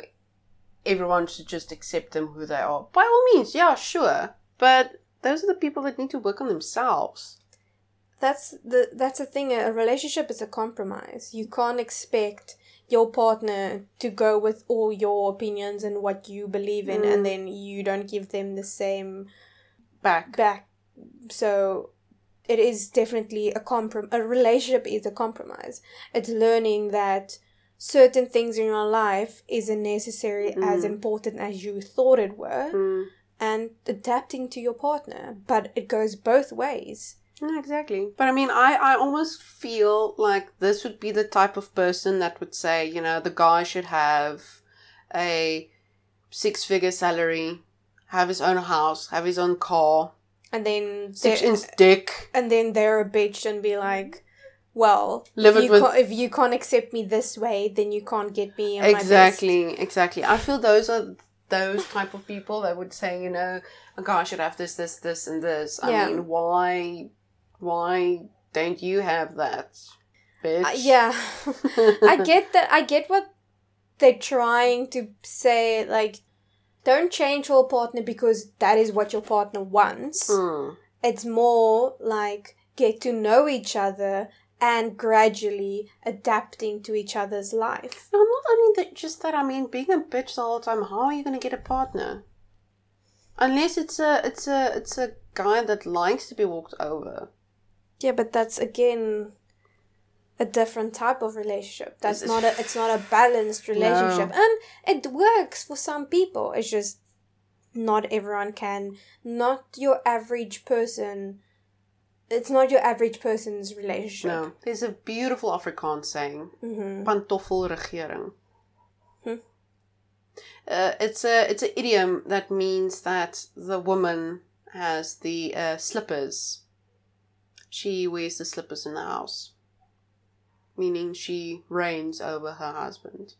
everyone should just accept them who they are. By all means, yeah, sure. But those are the people that need to work on themselves. That's the that's the thing. A relationship is a compromise. You can't expect your partner to go with all your opinions and what you believe in, Mm. and then you don't give them the same Back. back. So it is definitely a comprom. A relationship is a compromise. It's learning that certain things in your life isn't necessarily as Mm. important as you thought it were, Mm. and adapting to your partner. But it goes both ways. Yeah, exactly. But I mean, I, I almost feel like this would be the type of person that would say, you know, the guy should have a six figure salary, have his own house, have his own car, And then six inch dick. and then they're a bitch and be like, "Well, Live if you, with- can't, if you can't accept me this way, then you can't get me." in my best." Exactly, exactly. I feel those are those type of people that would say, you know, a guy should have this, this, this, and this. I Yeah. mean, why, why don't you have that, bitch? Uh, yeah, I get that. I get what they're trying to say. Like, don't change your partner because that is what your partner wants. Mm. It's more like get to know each other and gradually adapting to each other's life. No, not only that, just that. I mean, being a bitch the whole time. How are you going to get a partner? Unless it's a, it's a, it's a guy that likes to be walked over. Yeah, but that's again a different type of relationship. That's not a it's not a balanced relationship. And it works for some people. It's just not everyone can. Not your average person. It's not your average person's relationship. No, there's a beautiful Afrikaans saying, hmm "Pantoffel regering." Hmm. Uh, it's a it's an idiom that means that the woman has the uh, slippers. She wears the slippers in the house, meaning she reigns over her husband.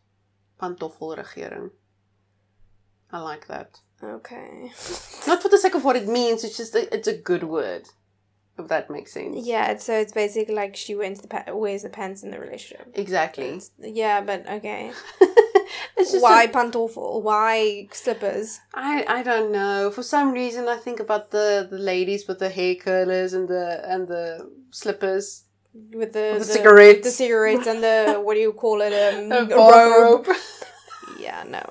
pantoffelregering. I like that. Okay. Not for the sake of what it means. It's just a, it's a good word. If that makes sense. Yeah, so it's basically like she wears the pa- wears the pants in the relationship. Exactly. It's- yeah, but okay. Why a- pantoffel? Why slippers? I I don't know. For some reason, I think about the the ladies with the hair curlers and the and the slippers. With the, With the cigarettes. the cigarettes and the what do you call it? Um, A robe. bathrobe. Yeah, no.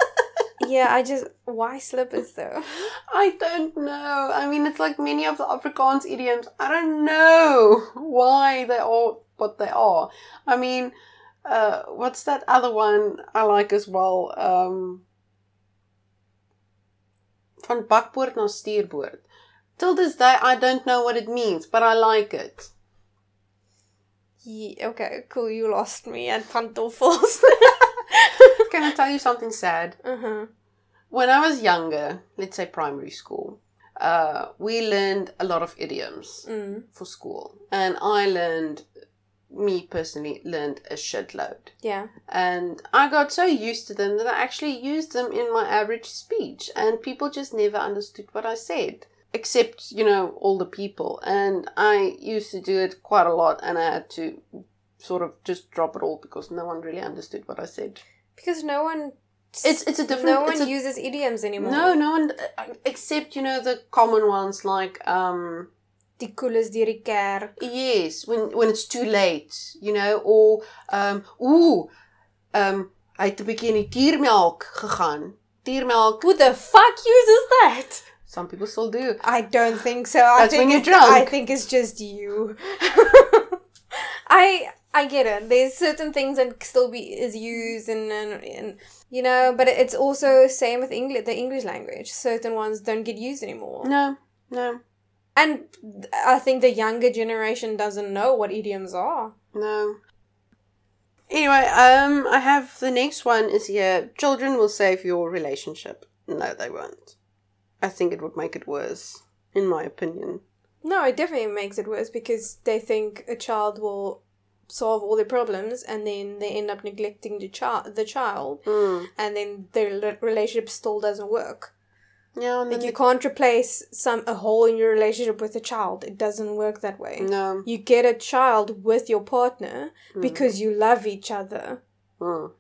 Yeah, I just why slippers though? I don't know. I mean, it's like many of the Afrikaans idioms. I don't know why they are what they are. I mean, uh, what's that other one I like as well? Um, van bakboord na stuurboord. Till this day, I don't know what it means, but I like it. Yeah, okay, cool. You lost me at pantoffels. Can I tell you something sad? huh. When I was younger, let's say primary school, uh, we learned a lot of idioms. Mm. for school. And I learned, me personally, learned a shitload. Yeah. And I got so used to them that I actually used them in my average speech. And people just never understood what I said. Except, you know, all the people. And I used to do it quite a lot and I had to sort of just drop it all because no one really understood what I said. Because no one. It's it's a different No one a- uses idioms anymore. no, no one except you know the common ones like um Die koel is deur die kerk. Yes, when when it's too late, you know, or um ooh, um hy het 'n bietjie in die tiermelk gegaan. Tiermelk. Who the fuck uses that? Some people still do. I don't think so. I That's think when you're it's- I think it's just you. I I get it. There's certain things that still be is used and and, and you know, but it's also same with English, the English language. Certain ones don't get used anymore. No, no, And I think the younger generation doesn't know what idioms are. no. Anyway, um I have the next one is here. Children will save your relationship. No, they won't. I think it would make it worse, in my opinion. No, it definitely makes it worse because they think a child will solve all their problems and then they end up neglecting the child the child Mm. and then their relationship still doesn't work. Yeah, and Like you can't replace some a hole in your relationship with a child. It doesn't work that way. no. You get a child with your partner because you love each other. Mm.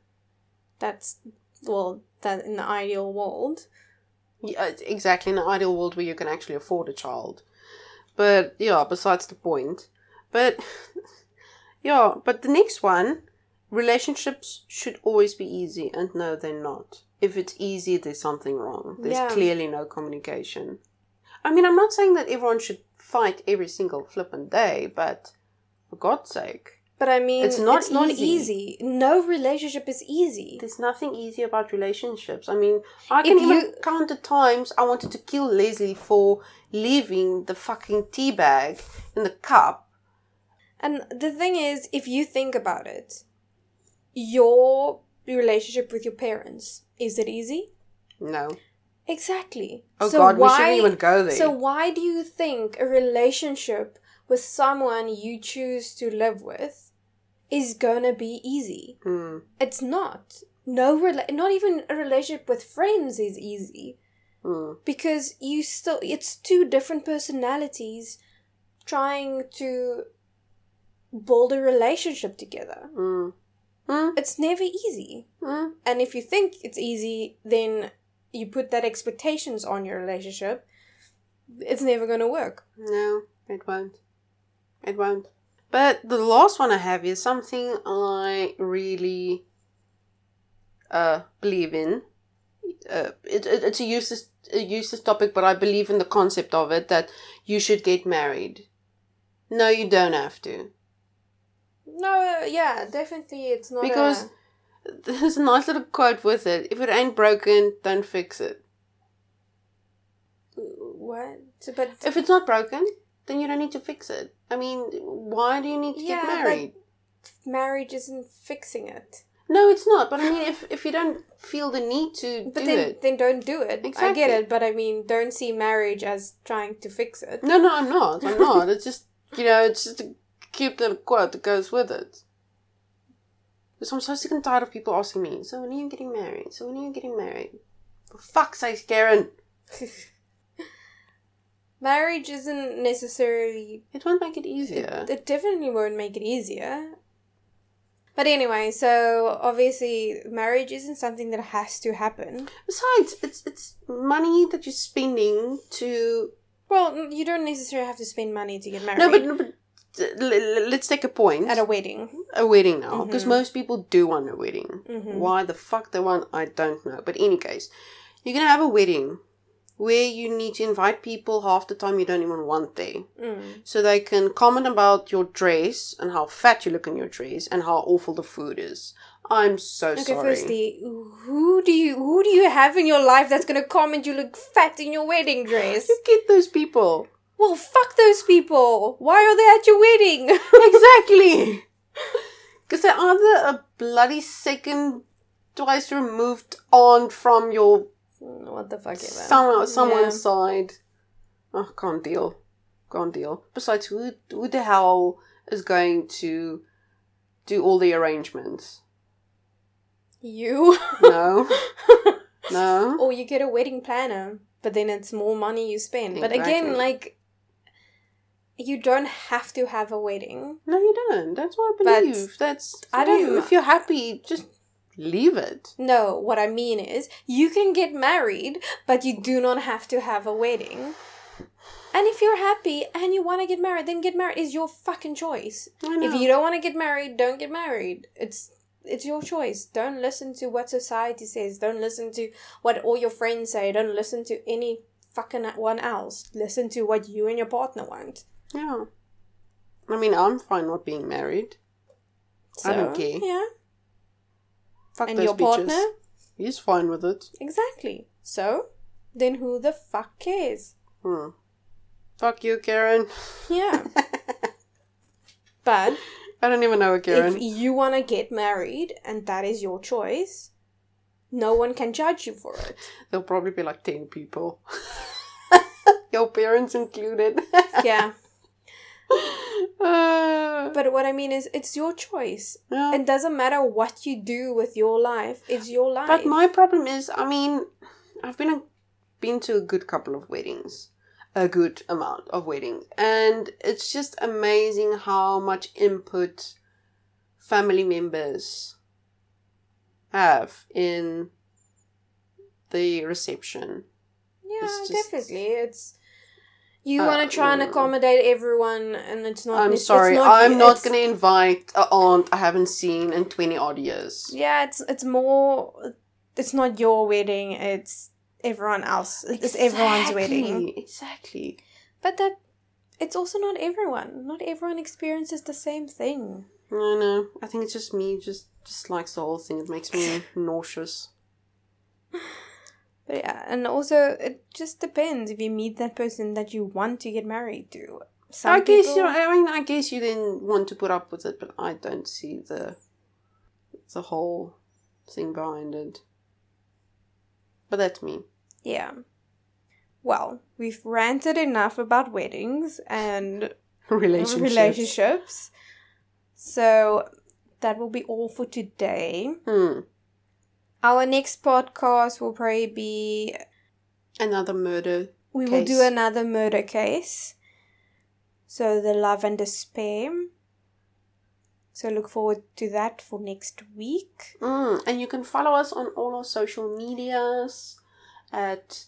That's well, that in the ideal world. Yeah, exactly in the ideal world where you can actually afford a child. But yeah, besides the point. But yeah, but the next one, relationships should always be easy, and no, they're not. If it's easy, there's something wrong. There's Yeah. clearly no communication. I mean, I'm not saying that everyone should fight every single flippant day, but for God's sake, But I mean, It's not it's not easy. easy. No relationship is easy. there's nothing easy about relationships. I mean, I can If even you- count the times I wanted to kill Leslie for leaving the fucking tea bag in the cup. And the thing is, if you think about it, your relationship with your parents is it easy? No. Exactly. Oh God, we shouldn't even go there. So why do you think a relationship with someone you choose to live with is gonna be easy? Hmm. It's not. No, rela- not even a relationship with friends is easy Hmm. because you still it's two different personalities trying to build a relationship together. Hmm. Hmm. It's never easy. Hmm. And if you think it's easy, then you put that expectations on your relationship. It's never going to work. No, it won't. It won't. But the last one I have is something I really uh, believe in. Uh, it, it, it's a useless, a useless topic, but I believe in the concept of it that you should get married. No, you don't have to. No, uh, yeah, definitely it's not Because a- there's a nice little quote with it. If it ain't broken, don't fix it. what? But If it's not broken, then you don't need to fix it. I mean, why do you need to Yeah, get married? marriage isn't fixing it. No, it's not. But I mean, if if you don't feel the need to But do then, it, then don't do it. I get it, but I mean, don't see marriage as trying to fix it. no, no, I'm not. I'm not. It's just you know, it's just a cute little quote that goes with it. Because I'm so sick and tired of people asking me, so when are you getting married? So when are you getting married? For fuck's sake, Karen. Marriage isn't necessarily. It won't make it easier. It definitely won't make it easier. But anyway, so obviously marriage isn't something that has to happen. Besides, it's it's money that you're spending to. Well, you don't necessarily have to spend money to get married. No, but, but let's take a point. at a wedding. a wedding now because Mhm. most people do want a wedding. Mhm. Why the fuck they want, I don't know. But any case, you're gonna have a wedding where you need to invite people half the time you don't even want there, Mm. so they can comment about your dress and how fat you look in your dress and how awful the food is. I'm so Okay, sorry. Okay, firstly, who do you who do you have in your life that's gonna comment you look fat in your wedding dress? you get those people well, fuck those people. Why are they at your wedding? exactly because they're either a bloody second twice removed aunt from your what the fuck is that? Some, someone's Yeah. side. Oh, can't deal. Can't deal. Besides, who, who the hell is going to do all the arrangements? You. No. no. or you get a wedding planner, but then it's more money you spend. But again, like you don't have to have a wedding. No, you don't. That's what I But believe. That's. I don't know. If you're happy, just leave it. No, what I mean is you can get married, but you do not have to have a wedding. And if you're happy and you want to get married, then get married. Is your fucking choice. If you don't want to get married, don't get married. It's it's your choice. Don't listen to what society says. Don't listen to what all your friends say. Don't listen to any fucking one else. Listen to what you and your partner want. Yeah. I mean, I'm fine not being married. I don't So, care. Yeah. Fuck And your bitches. partner? He's fine with it. Exactly. So, then who the fuck cares? Hmm. Fuck you, Karen. Yeah. but I don't even know a Karen. if you want to get married and that is your choice, no one can judge you for it. There'll probably be like 10 people. Your parents included. Yeah. Uh, But what I mean is, it's your choice. yeah. It doesn't matter what you do with your life. It's your life. But my problem is, I mean, I've been a, been to a good couple of weddings, a good amount of weddings, and it's just amazing how much input family members have in the reception. yeah, it's just- definitely. It's you Uh, want to try and mm. accommodate everyone, and it's not. I'm it's- it's sorry, not I'm not going to invite a aunt I haven't seen in 20 odd years. Yeah, it's it's more. It's not your wedding. It's everyone else. It's everyone's wedding. Exactly, Exactly. But that it's also not everyone. Not everyone experiences the same thing. No, no. I think it's just me. Just just likes the whole thing. It makes me nauseous. But yeah, and also it just depends if you meet that person that you want to get married to. Some I guess people- you. I mean, I guess you then want to put up with it, but I don't see the the whole thing behind it. But that's me. Yeah. Well, we've ranted enough about weddings and Relationships. relationships. So that will be all for today. Hmm. Our next podcast will probably be Another murder. we will do another murder case. So the love and despair. So look forward to that for next week. Mm. And you can follow us on all our social medias at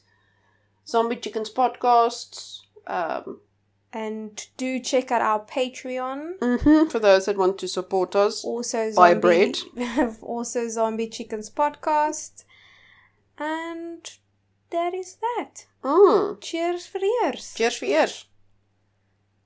Zombie Chickens Podcasts. Um, And do check out our Patreon. mhm, For those that want to support us. Also Buy zombie, also Zombie Chickens Podcast. And that is that. Mm. Cheers for ears. Cheers for ears.